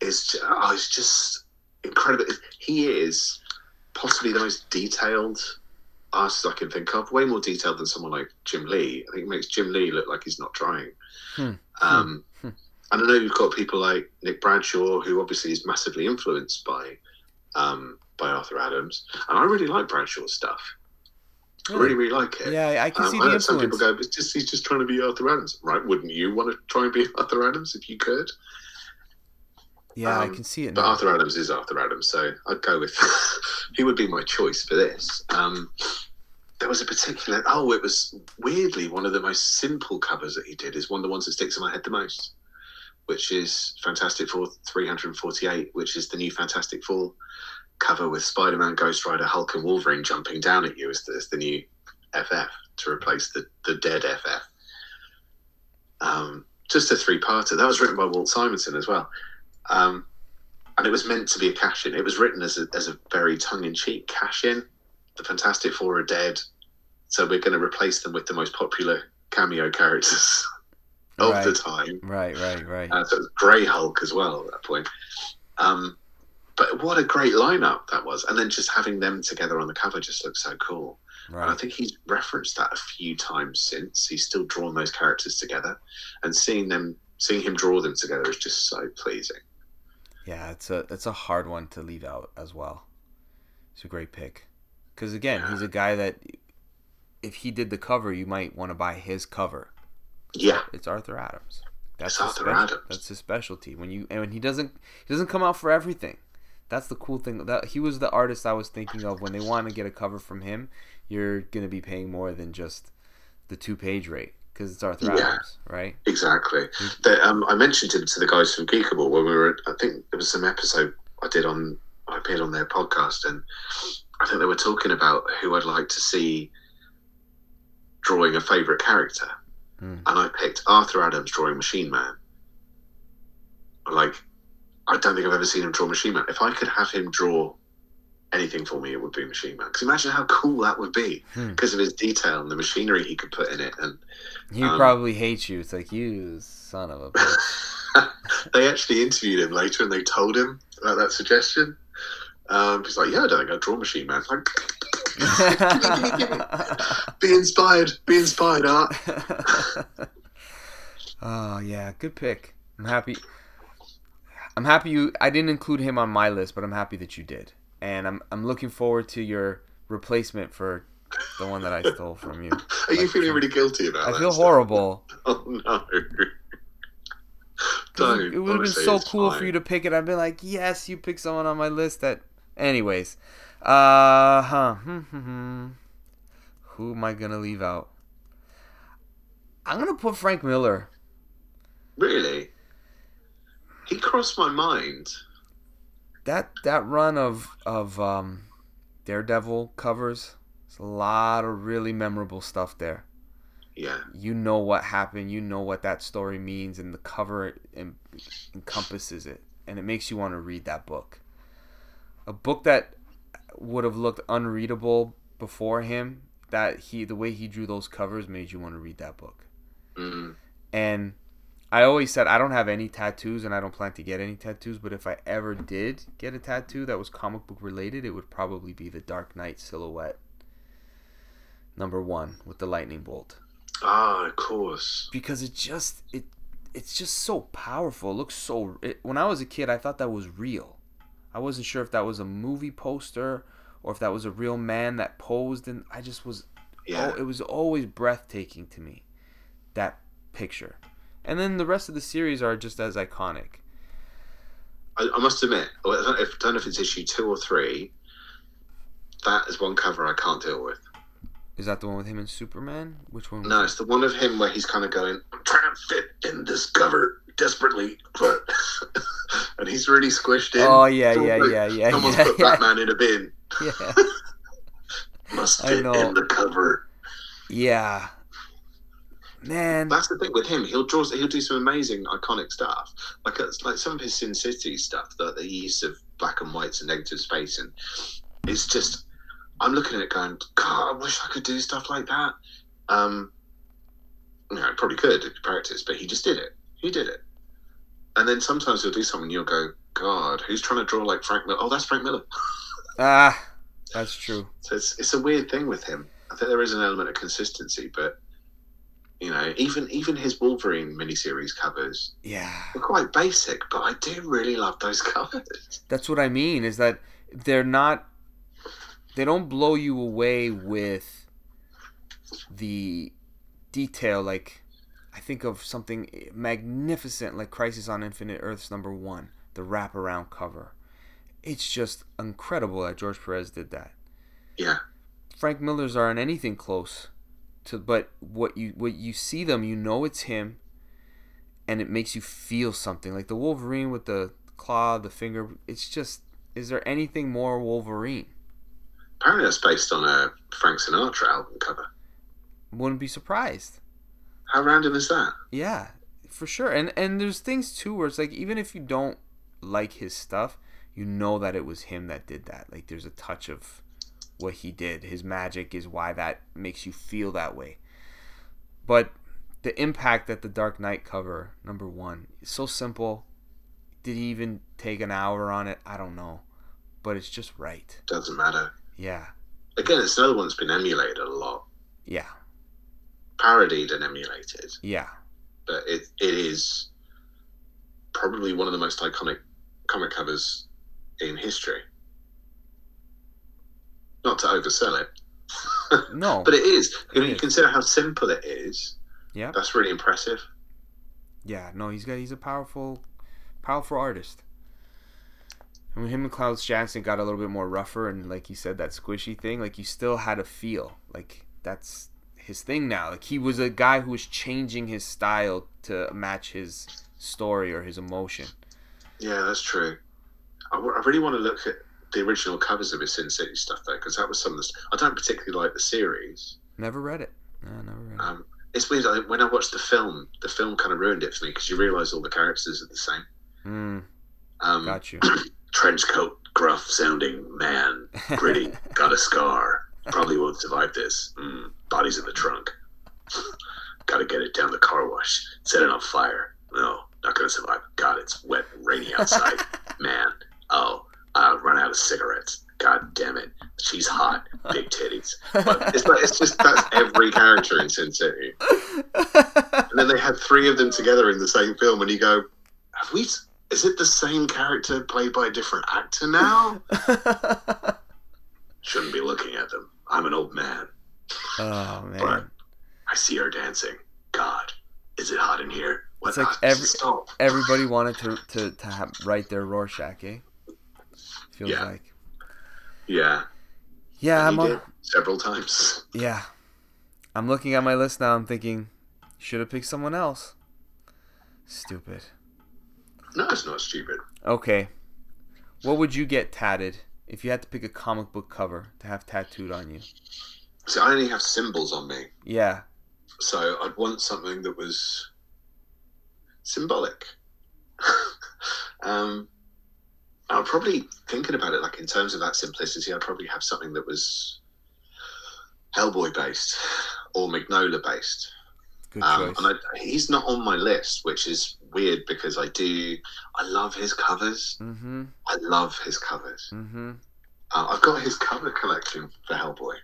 is oh, it's just incredible. He is possibly the most detailed artist I can think of. Way more detailed than someone like Jim Lee. I think it makes Jim Lee look like he's not trying. Hmm. Um, Hmm. and I know you've got people like Nick Bradshaw, who obviously is massively influenced by um, by Arthur Adams, and I really like Bradshaw's stuff. I really, really like it. Yeah, I can Um, see I the know some people go, it's just he's just trying to be Arthur Adams, right? Wouldn't you want to try and be Arthur Adams if you could? Yeah, I um, can see it But now. Arthur Adams is Arthur Adams, so I'd go with he would be my choice for this. Um, there was a particular oh, it was weirdly one of the most simple covers that he did is one of the ones that sticks in my head the most, which is Fantastic Four 348, which is the new Fantastic Four cover with Spider Man, Ghost Rider, Hulk, and Wolverine jumping down at you as the, as the new FF to replace the, the dead FF. Um, just a three parter. That was written by Walt Simonson as well. Um, and it was meant to be a cash in. It was written as a, as a very tongue in cheek cash in. The Fantastic Four are dead, so we're going to replace them with the most popular cameo characters of the time. Right, right, right. Uh, so Grey Hulk as well at that point. Um, but what a great lineup that was. And then just having them together on the cover just looks so cool. And I think he's referenced that a few times since. He's still drawn those characters together. And seeing them, seeing him draw them together is just so pleasing. Yeah, it's a it's a hard one to leave out as well. It's a great pick, because again, he's a guy that if he did the cover, you might want to buy his cover. Yeah. It's Arthur Adams. That's Arthur special- Adams. That's his specialty. When you and when he doesn't he doesn't come out for everything. That's the cool thing. That he was the artist I was thinking of when they want to get a cover from him. You're gonna be paying more than just the two page rate because it's Arthur Yeah. Adams, right? Exactly. The, um, I mentioned him to the guys from Geekable when we were. I think there was some episode I did on. I appeared on their podcast, and I think they were talking about who I'd like to see drawing a favourite character, Hmm. and I picked Arthur Adams drawing Machine Man. Like, I don't think I've ever seen him draw Machine Man. If I could have him draw anything for me, it would be Machine Man. Because imagine how cool that would be, Hmm. because of his detail and the machinery he could put in it, and He Um, probably hates you. It's like you son of a bitch. they actually interviewed him later and they told him about that suggestion. Um, he's like, yeah, I don't think I'd draw Machine Man. Like, be inspired, be inspired, Art. oh yeah, good pick. I'm happy. I'm happy you. I didn't include him on my list, but I'm happy that you did, and I'm I'm looking forward to your replacement for the one that I stole from you. Are you feeling really guilty about I that? feel stuff? horrible. Oh no. Don't. It would have been so cool fine. for you to pick it. I've been like, yes, you picked someone on my list that. Anyways, uh huh. hmm, hmm, hmm. Who am I gonna leave out? I'm gonna put Frank Miller. Really? He crossed my mind. That that run of of um, Daredevil covers. There's a lot of really memorable stuff there. Yeah. you know what happened, you know what that story means, and the cover en- encompasses it, and it makes you want to read that book. A book that would have looked unreadable before him, that he the way he drew those covers made you want to read that book. Mm. And I always said I don't have any tattoos, and I don't plan to get any tattoos. But if I ever did get a tattoo that was comic book related, it would probably be the Dark Knight silhouette, number one with the lightning bolt Ah, of course. because it just it it's just so powerful. It looks so. It, when I was a kid, I thought that was real. I wasn't sure if that was a movie poster or if that was a real man that posed, and I just was. Yeah. Oh, it was always breathtaking to me, that picture. And then the rest of the series are just as iconic. I, I must admit, I don't, know if, I don't know if it's issue two or three. That is one cover I can't deal with. Is that the one with him and Superman? Which one? No, it's the one of him where he's kind of going, I'm trying to fit in this cover desperately, but and he's really squished in. Oh yeah, yeah, put- yeah, yeah, Someone's yeah, put yeah, Batman in a bin. yeah. Must I fit know. in the cover. yeah. Man, That's the thing with him. He'll draw. He'll do some amazing, iconic stuff. Like like some of his Sin City stuff. that the use of black and whites and negative space, and it's just. I'm looking at it going, God, I wish I could do stuff like that. Um, you know, I probably could if you practice, but he just did it. He did it. And then sometimes he'll do something, and you'll go, God, who's trying to draw like Frank Miller? Oh, that's Frank Miller. ah, that's true. So it's it's a weird thing with him. I think there is an element of consistency, but you know, even even his Wolverine miniseries covers Yeah. they're quite basic, but I do really love those covers. That's what I mean is that they're not they don't blow you away with the detail like I think of something magnificent like Crisis on Infinite Earths number 1, the wraparound cover. It's just incredible that George Perez did that. Yeah, Frank Miller's aren't anything close to but what you what you see them you know it's him and it makes you feel something. Like the Wolverine with the claw the finger it's just is there anything more Wolverine? Apparently that's based on a Frank Sinatra album cover. wouldn't be surprised. How random is that? yeah for sure. And and there's things too where it's like even if you don't like his stuff you know that it was him that did that. Like there's a touch of what he did. His magic is why that makes you feel that way. But the impact that the dark knight cover number one is so simple. Did he even take an hour on it? I don't know. But it's just right. Doesn't matter. yeah. Again, it's another one that's been emulated a lot, yeah. Parodied and emulated, yeah. But it it is probably one of the most iconic comic covers in history. Not to oversell it, no but it is. It When you consider how simple it is, yeah that's really impressive. Yeah, no, he's got he's a powerful, powerful artist. And when him and Klaus Janson got a little bit more rougher and like you said that squishy thing, like you still had a feel like that's his thing now. Like he was a guy who was changing his style to match his story or his emotion. Yeah, that's true. I, w- I really want to look at the original covers of his Sin City stuff though, because that was some of the. I don't particularly like the series. Never read it. No, never read it. Um, it's weird. I, when I watched the film, the film kind of ruined it for me because you realise all the characters are the same. Mm, Um, got you. trench coat, gruff sounding man, gritty, got a scar. Probably won't survive this. Mm, body's in the trunk. Got to get it down the car wash. Set it on fire. No, not gonna survive. God, it's wet and rainy outside. Man, oh, I run out of cigarettes. God damn it, she's hot. Big titties. But it's like it's just that's every character in Sin City. And then they had three of them together in the same film, and you go, have we? Is it the same character played by a different actor now? Shouldn't be looking at them. I'm an old man. Oh man. But I see her dancing. God, is it hot in here? What It's like every- Stop. Everybody wanted to to to have, write their Rorschach, eh? Feels Yeah. like. Yeah, Yeah, and I'm on, several times. yeah. I'm looking at my list now. I'm thinking, should have picked someone else. Stupid. No, it's not stupid. Okay. What would you get tatted if you had to pick a comic book cover to have tattooed on you? See, I only have symbols on me, Yeah. so I'd want something that was symbolic. um, I'm probably thinking about it like in terms of that simplicity. I'd probably have something that was Hellboy based or Mignola based. Um, and I, he's not on my list, which is weird because I do. I love his covers. mm-hmm. I love his covers. Mm-hmm. Uh, I've got his cover collection for Hellboy.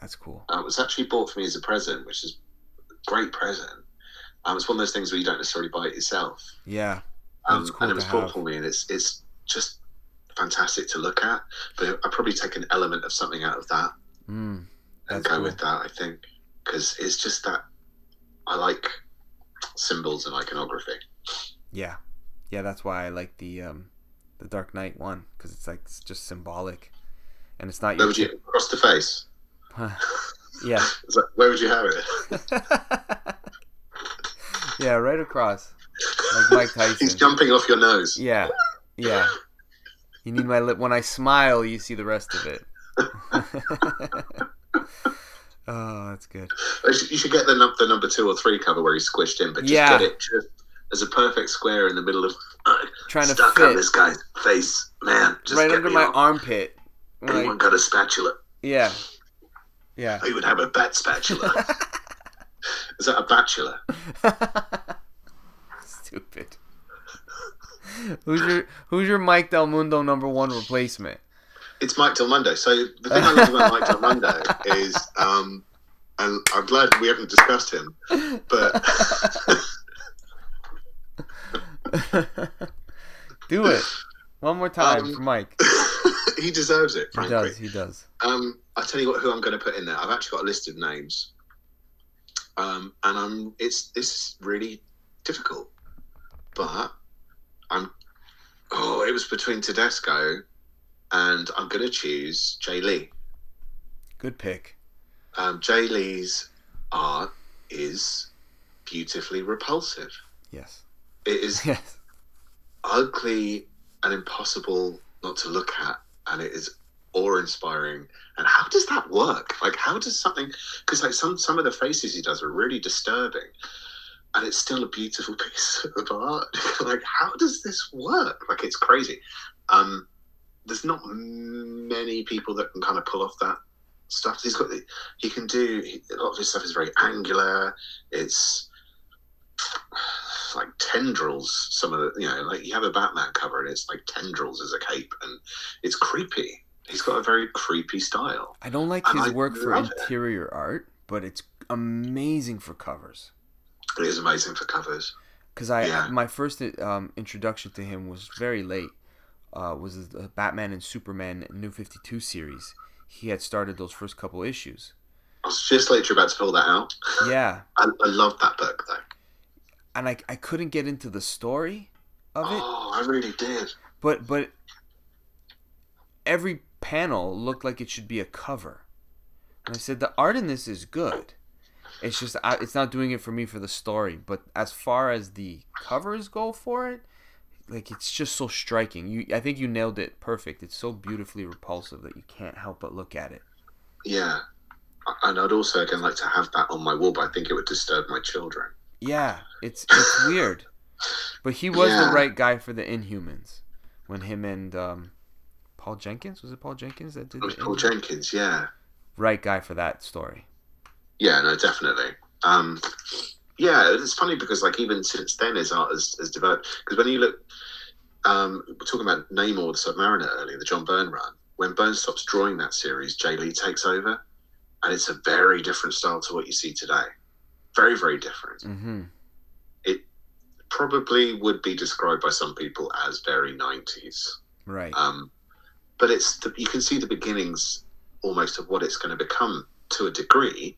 That's cool. Uh, it was actually bought for me as a present, which is a great present. Um, it's one of those things where you don't necessarily buy it yourself. Yeah. Um, cool and it was bought have. for me, and it's it's just fantastic to look at. But I probably take an element of something out of that Mm. and go cool. with that. I think because it's just that I like symbols and iconography. Yeah. Yeah, that's why I like the um the Dark Knight one because it's like it's just symbolic, and it's not Where would you across the face? yeah. That, where would you have it? yeah, right across, like Mike Tyson. He's jumping off your nose. Yeah, yeah. You need my lip. When I smile, you see the rest of it. oh, that's good. You should, get the, num- the number two or three cover where he's squished in, but just Yeah. get it just as a perfect square in the middle of Trying to stuck on this guy's face. Man, just right under my on. armpit. Anyone got a spatula? yeah, yeah. I would have a bat spatula. Is that a bachelor? Stupid. Who's your Who's your Mike Del Mundo number one replacement? It's Mike Del Mundo. So the thing I love about Mike Del Mundo is, um, and I'm glad we haven't discussed him, but Do it one more time Um, for Mike. he deserves it. He does. He does. Um, I tell you what, who I'm going to put in there. I've actually got a list of names, um, and I'm. It's this is really difficult, but I'm. Oh, it was between Tedesco, and I'm going to choose Jay Lee. Good pick. Um, Jay Lee's art is beautifully repulsive. Yes. It is Yes. ugly and impossible not to look at, and it is awe-inspiring. And how does that work? Like, how does something? Because like some some of the faces he does are really disturbing, and it's still a beautiful piece of art. like, how does this work? Like, it's crazy. Um, there's not many people that can kind of pull off that stuff. He's got the, he can do he, a lot of his stuff is very angular. It's like tendrils. Some of the you know, like you have a Batman cover and it's like tendrils as a cape, and it's creepy. He's got a very creepy style. I don't like And his I work for love it. interior art, but it's amazing for covers. It is amazing for covers. Because I Yeah. my first um, introduction to him was very late. Uh, was the Batman and Superman New Fifty Two series. He had started those first couple issues. I was just literally about to pull that out. Yeah, I, I love that book though. and I I couldn't get into the story of it, Oh, I really did. but but every panel looked like it should be a cover. And I said the art in this is good. It's just I, it's not doing it for me for the story. But as far as the covers go for it, like it's just so striking. You I think you nailed it perfect. It's so beautifully repulsive that you can't help but look at it. Yeah. And I'd also again like to have that on my wall, but I think it would disturb my children. Yeah, it's it's weird. But he was Yeah. the right guy for the Inhumans when him and um, Paul Jenkins was it Paul Jenkins that did It was Paul? Jenkins, yeah. right guy for that story. Yeah, no, definitely. Um, yeah, it's funny because like even since then, his art has, has developed. Because when you look, um, we're talking about Namor the Submariner earlier, the John Byrne run. When Byrne stops drawing that series, Jay Lee takes over, and it's a very different style to what you see today. Very, very different. Mm-hmm. It probably would be described by some people as very nineties. Right. Um, but it's the, you can see the beginnings almost of what it's going to become to a degree.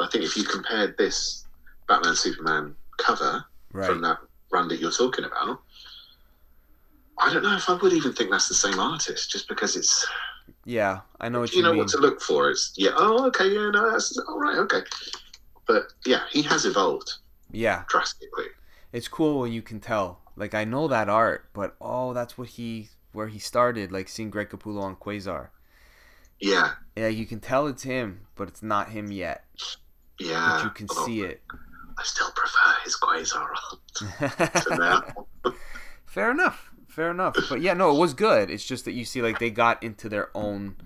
I think if you compared this Batman Superman cover Right. from that run that you're talking about, I don't know if I would even think that's the same artist, just because it's Yeah, I know what you you, know mean. what to look for. It's yeah, oh okay, yeah, no, that's all right, okay. But yeah, he has evolved yeah, drastically. it's cool when you can tell. Like I know that art, but oh, that's what he where he started. Like seeing Greg Capullo on Quasar. Yeah, Yeah, you can tell it's him, but it's not him yet. Yeah. But you can see it. I still prefer his Quasar art to now. Fair enough. Fair enough. But yeah, no, it was good. It's just that you see, like, they got into their own,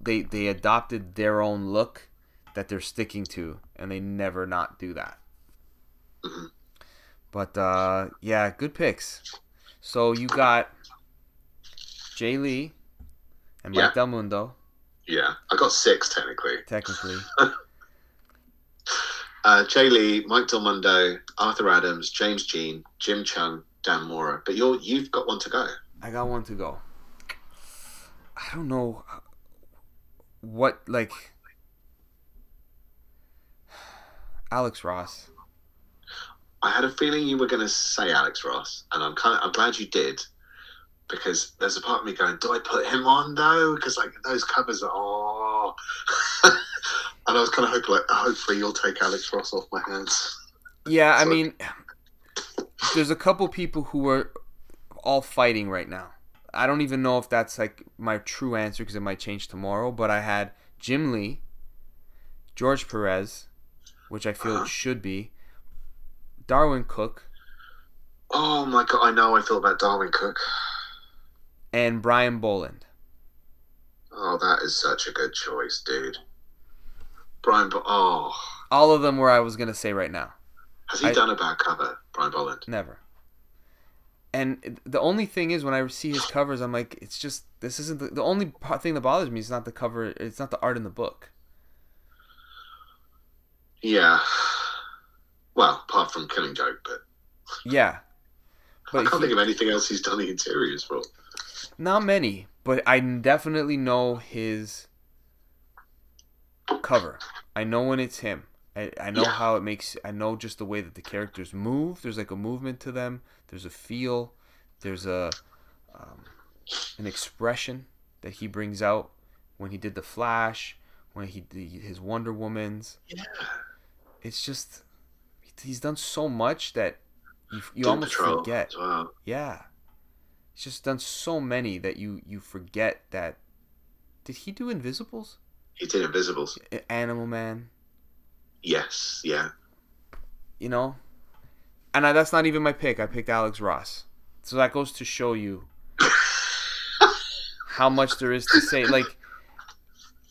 they they adopted their own look that they're sticking to, and they never not do that. Mhm. But uh, yeah, good picks. So you got Jay Lee and Mike Yeah. Del Mundo, Yeah, I got six technically. technically. Uh, Jay Lee, Mike Del Mundo, Arthur Adams, James Jean, Jim Cheung, Dan Mora. But you're you've got one to go. I got one to go. I don't know what like Alex Ross. I had a feeling you were going to say Alex Ross, and I'm kind of I'm glad you did because there's a part of me going, do I put him on though? Because like those covers are oh, and I was kind of hoping like hopefully you'll take Alex Ross off my hands. Yeah, I mean there's a couple people who are all fighting right now. I don't even know if that's like my true answer because it might change tomorrow, but I had Jim Lee, George Perez, which I feel Uh-huh. it should be, Darwyn Cooke, Oh my god, I know I thought about Darwyn Cooke. and Brian Bolland. Oh, that is such a good choice, dude. Brian, Bo- oh, All of them where I was gonna say right now. has he I- done a bad cover, Brian Bolland? Never. And the only thing is, when I see his covers, I'm like, it's just this isn't the, the only thing that bothers me. is not the cover. It's not the art in the book. Yeah. Well, apart from Killing Joke, but Yeah, I can't he- think of anything else he's done the interiors for. not many. But I definitely know his cover. I know when it's him. I, I know Yeah. how it makes. I know just the way that the characters move. There's like a movement to them. There's a feel. There's a um, an expression that he brings out when he did the Flash, when he did his Wonder Woman's. Yeah. It's just he's done so much that you you Doom almost Patrol forget. well. Yeah, he's just done so many that you you forget that. Did he do Invisibles? He did Invisibles. Animal Man. Yes, yeah. You know, and I, that's not even my pick. I picked Alex Ross. So that goes to show you how much there is to say. Like,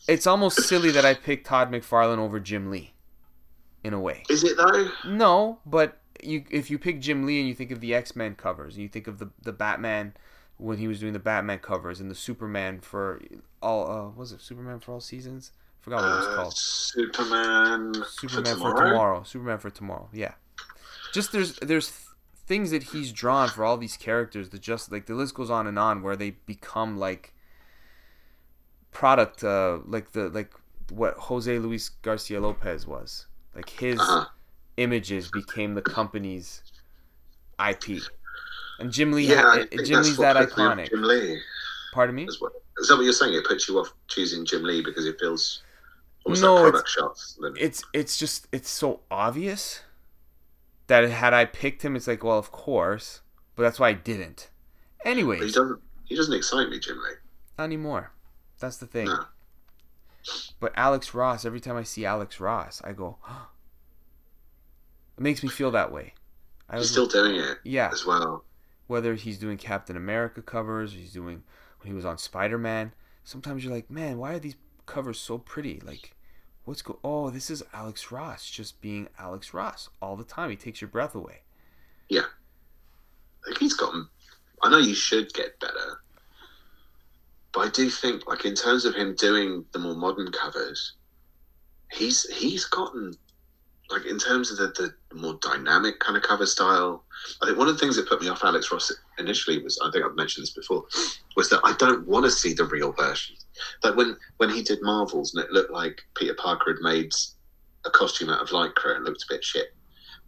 it's almost silly that I picked Todd McFarlane over Jim Lee, in a way. Is it though? No, but you if you pick Jim Lee and you think of the X Men covers, and you think of the the Batman when he was doing the Batman covers and the Superman for all uh was it Superman for all seasons? forgot what it was Uh, called. Superman, Superman for for tomorrow. Superman for tomorrow. Yeah. Just there's there's th- things that he's drawn for all these characters that just like the list goes on and on where they become like product uh like the like what Jose Luis Garcia Lopez was. Like his Uh-huh. images became the company's IP. And Jim Lee Yeah, Jim Lee's that put me off iconic. Jim Lee Pardon me? well. Is that what you're saying? It puts you off choosing Jim Lee because it feels almost No, like it's- product shots. than- it's it's just it's so obvious that had I picked him, it's like, well, of course, but that's why I didn't. Anyway, he doesn't. He doesn't excite me, Jim Lee. not anymore. That's the thing. No. But Alex Ross, every time I see Alex Ross, I go, it makes me feel that way. I He's was, still doing it yeah, as well. Whether he's doing Captain America covers, he's doing when he was on Spider Man. Sometimes you're like, man, why are these covers so pretty? Like, what's go? Oh, this is Alex Ross just being Alex Ross all the time. He takes your breath away. Yeah, like he's gotten. I know you should get better, but I do think, like in terms of him doing the more modern covers, he's he's gotten like in terms of the, the more dynamic kind of cover style. I think one of the things that put me off Alex Ross initially was I think I've mentioned this before was that I don't want to see the real version. Like when when he did Marvels and it looked like Peter Parker had made a costume out of lycra and looked a bit shit.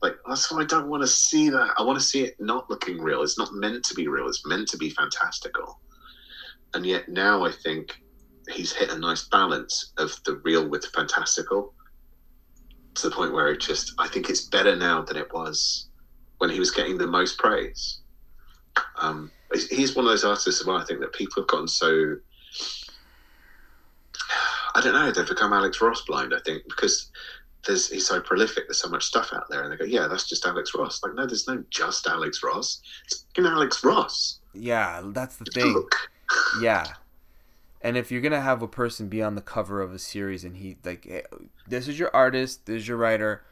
Like that's why I don't want to see that. I want to see it not looking real. It's not meant to be real. It's meant to be fantastical. And yet now I think he's hit a nice balance of the real with the fantastical to the point where it just I think it's better now than it was when he was getting the most praise. Um, he's one of those artists as well. I think that people have gotten so I don't know they've become Alex Ross blind. I think because there's he's so prolific. There's so much stuff out there, and they go, "Yeah, that's just Alex Ross." Like, no, there's no just Alex Ross. It's fucking Alex Ross. Yeah, that's the thing. yeah, and if you're gonna have a person be on the cover of a series, and he like, hey, this is your artist, this is your writer,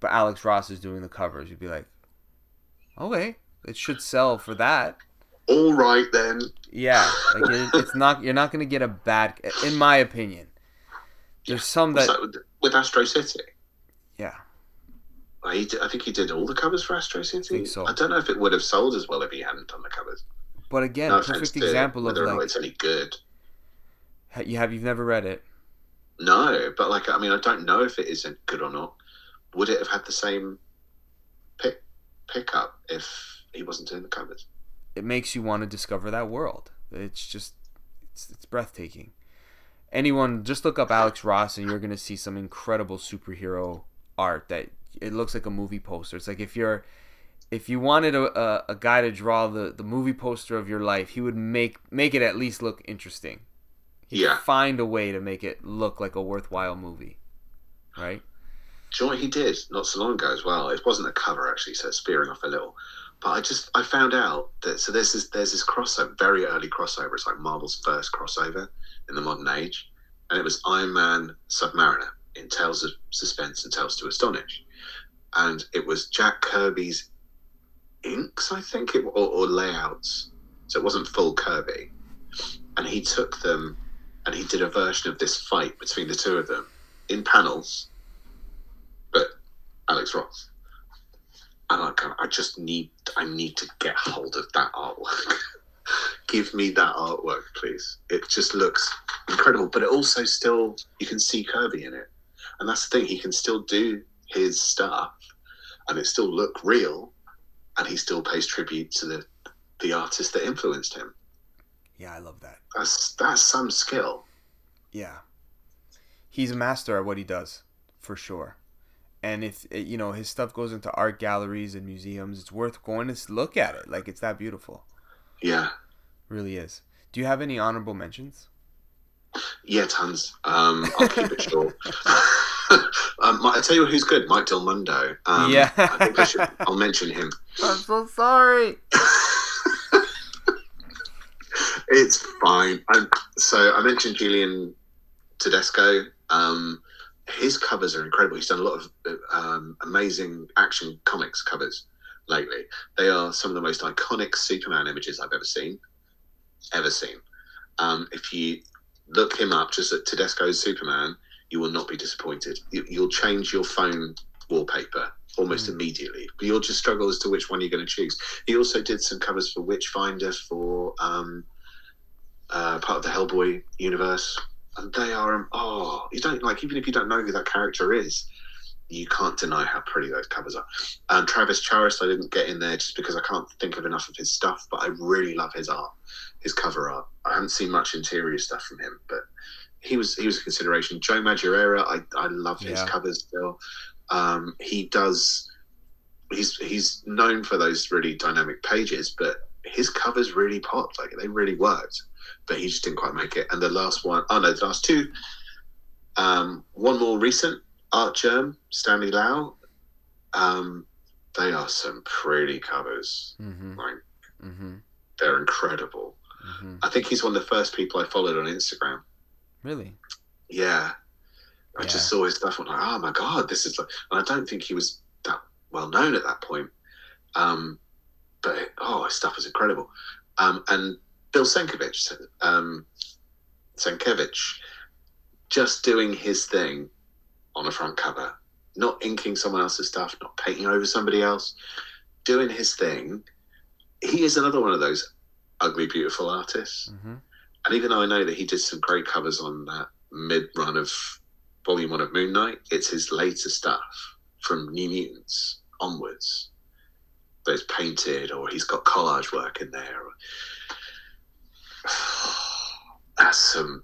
but Alex Ross is doing the covers, you'd be like, okay, it should sell for that. All right then. Yeah, like it, it's not. You're not gonna get a bad, in my opinion. There's some that with Astro City. yeah. I think he did all the covers for Astro City. think so. I don't know if it would have sold as well if he hadn't done the covers. But again, no perfect to example of whether or not it's any good. You have you've never read it. No, but like I mean, I don't know if it isn't good or not. Would it have had the same pick pickup if he wasn't doing the covers? It makes you want to discover that world. It's just it's, it's breathtaking. Anyone just look up Alex Ross and you're gonna see some incredible superhero art that it looks like a movie poster. It's like if you're if you wanted a, a, a guy to draw the, the movie poster of your life, he would make make it at least look interesting. He'd Yeah. find a way to make it look like a worthwhile movie. Right? Do you know what he did not so long ago as well? It wasn't a cover actually, so it's spearing off a little. But I just I found out that so there's this there's this crossover, very early crossover. It's like Marvel's first crossover in the modern age, and it was Iron Man Submariner in Tales of Suspense and Tales to Astonish, and it was Jack Kirby's inks, I think, it, or, or layouts. So it wasn't full Kirby, and he took them and he did a version of this fight between the two of them in panels but Alex Ross. And I I just need I need to get hold of that artwork. Give me that artwork, please. It just looks incredible, but it also still you can see Kirby in it, and that's the thing. He can still do his stuff, and it still look real, and he still pays tribute to the the artist that influenced him. Yeah, I love that. That's that's some skill. Yeah. He's a master at what he does, for sure. And if it, you know his stuff goes into art galleries and museums, it's worth going to look at it. Like it's that beautiful, Yeah, really is. Do you have any honorable mentions? Yeah, tons. Um, I'll keep it short. um, I tell you who's good, Mike Del Mundo. Um, Yeah. I think I should, I'll mention him. I'm so sorry. It's fine. i so I mentioned Julian Tedesco. Um, his covers are incredible. He's done a lot of um, amazing action comics covers lately. They are some of the most iconic Superman images I've ever seen. Ever seen. Um, if you look him up just at Tedesco's Superman, you will not be disappointed. You, you'll change your phone wallpaper almost Mm. immediately. But you'll just struggle as to which one you're going to choose. He also did some covers for Witchfinder for um, uh, part of the Hellboy universe, and they are um, oh, you don't like even if you don't know who that character is, you can't deny how pretty those covers are. Um, Travis Charest, I didn't get in there just because I can't think of enough of his stuff, but I really love his art, his cover art. I haven't seen much interior stuff from him, but he was he was a consideration. Joe Madureira, I I love his Yeah. covers still. Um, he does. He's he's known for those really dynamic pages, but his covers really popped. Like they really worked, but he just didn't quite make it. And the last one, oh no, the last two. Um, one more recent, Artgerm, Stanley Lau. Um, they are some pretty covers. Mm-hmm. Like Mm-hmm. they're incredible. Mm-hmm. I think he's one of the first people I followed on Instagram. Really? Yeah. I Yeah. just saw his stuff and I'm like, oh my god, this is like and I don't think he was that well known at that point. Um, but oh his stuff was incredible. Um, and Bill Sienkiewicz, um, Sienkiewicz, just doing his thing on a front cover, not inking someone else's stuff, not painting over somebody else, doing his thing. He is another one of those ugly, beautiful artists Mm-hmm. And even though I know that he did some great covers on that mid run of Volume One of Moon Knight, it's his later stuff from New Mutants onwards that's painted, or he's got collage work in there. That's some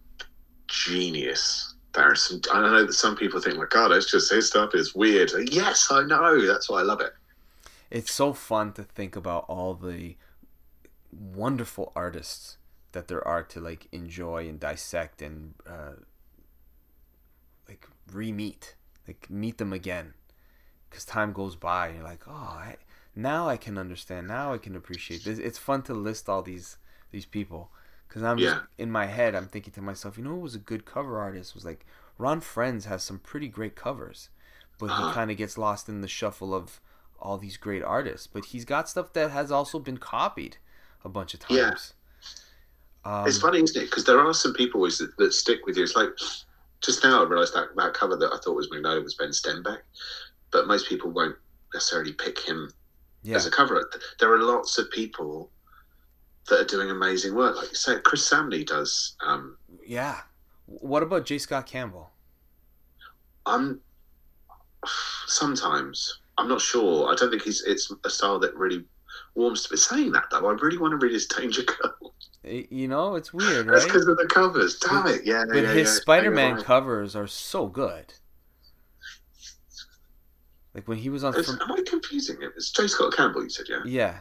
genius. There's some. I know that some people think, like, God, it's just his stuff is weird. Yes, I know. That's why I love it. It's so fun to think about all the wonderful artists that there are to like enjoy and dissect and uh, like re-meet, like meet them again, because time goes by and you're like, oh, I, now I can understand. Now I can appreciate this. It's fun to list all these these people because I'm Yeah. just in my head. I'm thinking to myself, you know, who was a good cover artist was like Ron Frenz has some pretty great covers, but he Uh-huh. kind of gets lost in the shuffle of all these great artists. But he's got stuff that has also been copied a bunch of Yeah. times. Um, it's funny, isn't it? Because there are some people that, that stick with you. It's like just now I realised that that cover that I thought was Mignola was Ben Stenbeck, but most people won't necessarily pick him yeah, as a cover. There are lots of people that are doing amazing work. Like you say, Chris Samnee does. Um, yeah. What about J. Scott Campbell? I'm sometimes I'm not sure. I don't think he's. It's a style that really warms to me. Saying that though, I really want to read his Danger Girl. You know, it's weird, right? That's because of the covers. Damn it! Yeah, But yeah, his yeah. Spider-Man right. covers are so good. Like when he was on, from, Am I confusing it? It's J. Scott Campbell. You said, yeah. yeah,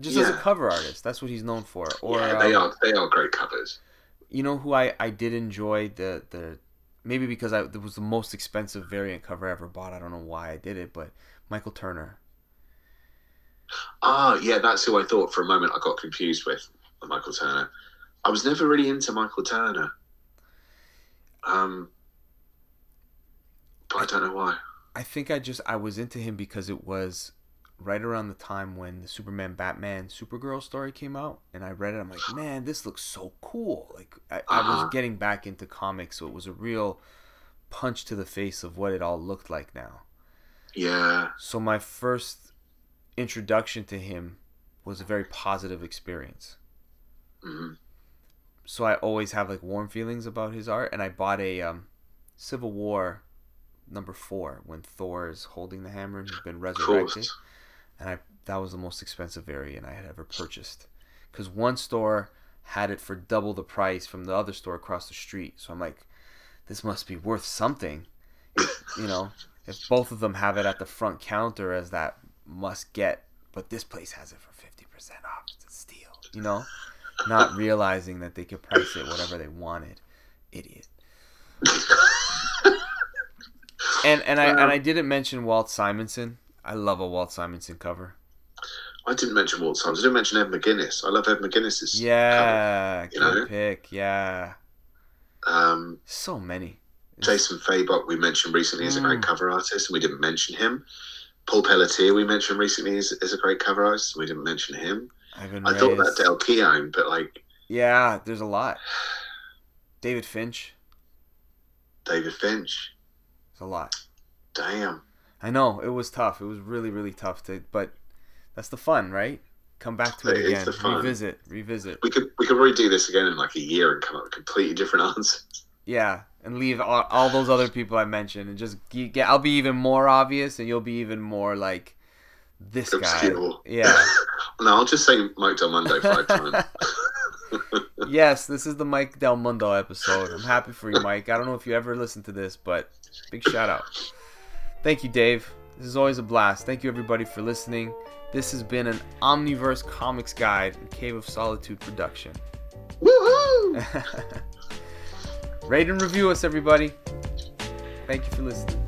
just as a cover artist, that's what he's known for. Or yeah, they um, are. They are great covers. you know who I I did enjoy the the maybe because I it was the most expensive variant cover I ever bought. I don't know why I did it, but Michael Turner. Ah, yeah, that's who I thought for a moment. I got confused with Michael Turner. I was never really into Michael Turner. Um, but I don't know why. I think I just I was into him because it was right around the time when the Superman Batman Supergirl story came out and I read it I'm like man this looks so cool like I, I Uh-huh. was getting back into comics so it was a real punch to the face of what it all looked like now Yeah, so my first introduction to him was a very positive experience mhm. so I always have like warm feelings about his art and I bought a um, Civil War number 4 when Thor is holding the hammer and he's been resurrected course. And I that was the most expensive variant I had ever purchased because one store had it for double the price from the other store across the street. So I'm like, this must be worth something, you know. If both of them have it at the front counter as that must get, but this place has it for fifty percent off. It's a steal, you know. Not realizing that they could price it whatever they wanted, idiot. And and I and I um, didn't mention Walt Simonson. I love a Walt Simonson cover. I didn't mention Walt Simonson. I didn't mention Ed McGuinness. I love Ed McGuinness's. Yeah, you good know? pick. Yeah, Um, so many. Jason Fabok we mentioned recently is a great Mm. cover artist, and we didn't mention him. Paul Pelletier we mentioned recently is, is a great cover artist, and we didn't mention him. Ivan I thought Reis. about Dale Keown, but like Yeah, there's a lot. David Finch. David Finch, There's a lot. damn. I know it was tough. It was really really tough to, but that's the fun, right? Come back to it It again. Revisit, revisit. We could we could redo this again in like a year and come up with completely different answers. Yeah, and leave all, all those other people I mentioned, and just get. I'll be even more obvious, and you'll be even more like this guy. Yeah. No, I'll just say Mike Del Mundo five times. yes, this is the Mike Del Mundo episode. I'm happy for you, Mike. I don't know if you ever listened to this, but big shout out. Thank you, Dave. This is always a blast. Thank you, everybody, for listening. This has been an Omniverse Comics Guide and Cave of Solitude production. Woohoo! Rate and review us, everybody. Thank you for listening.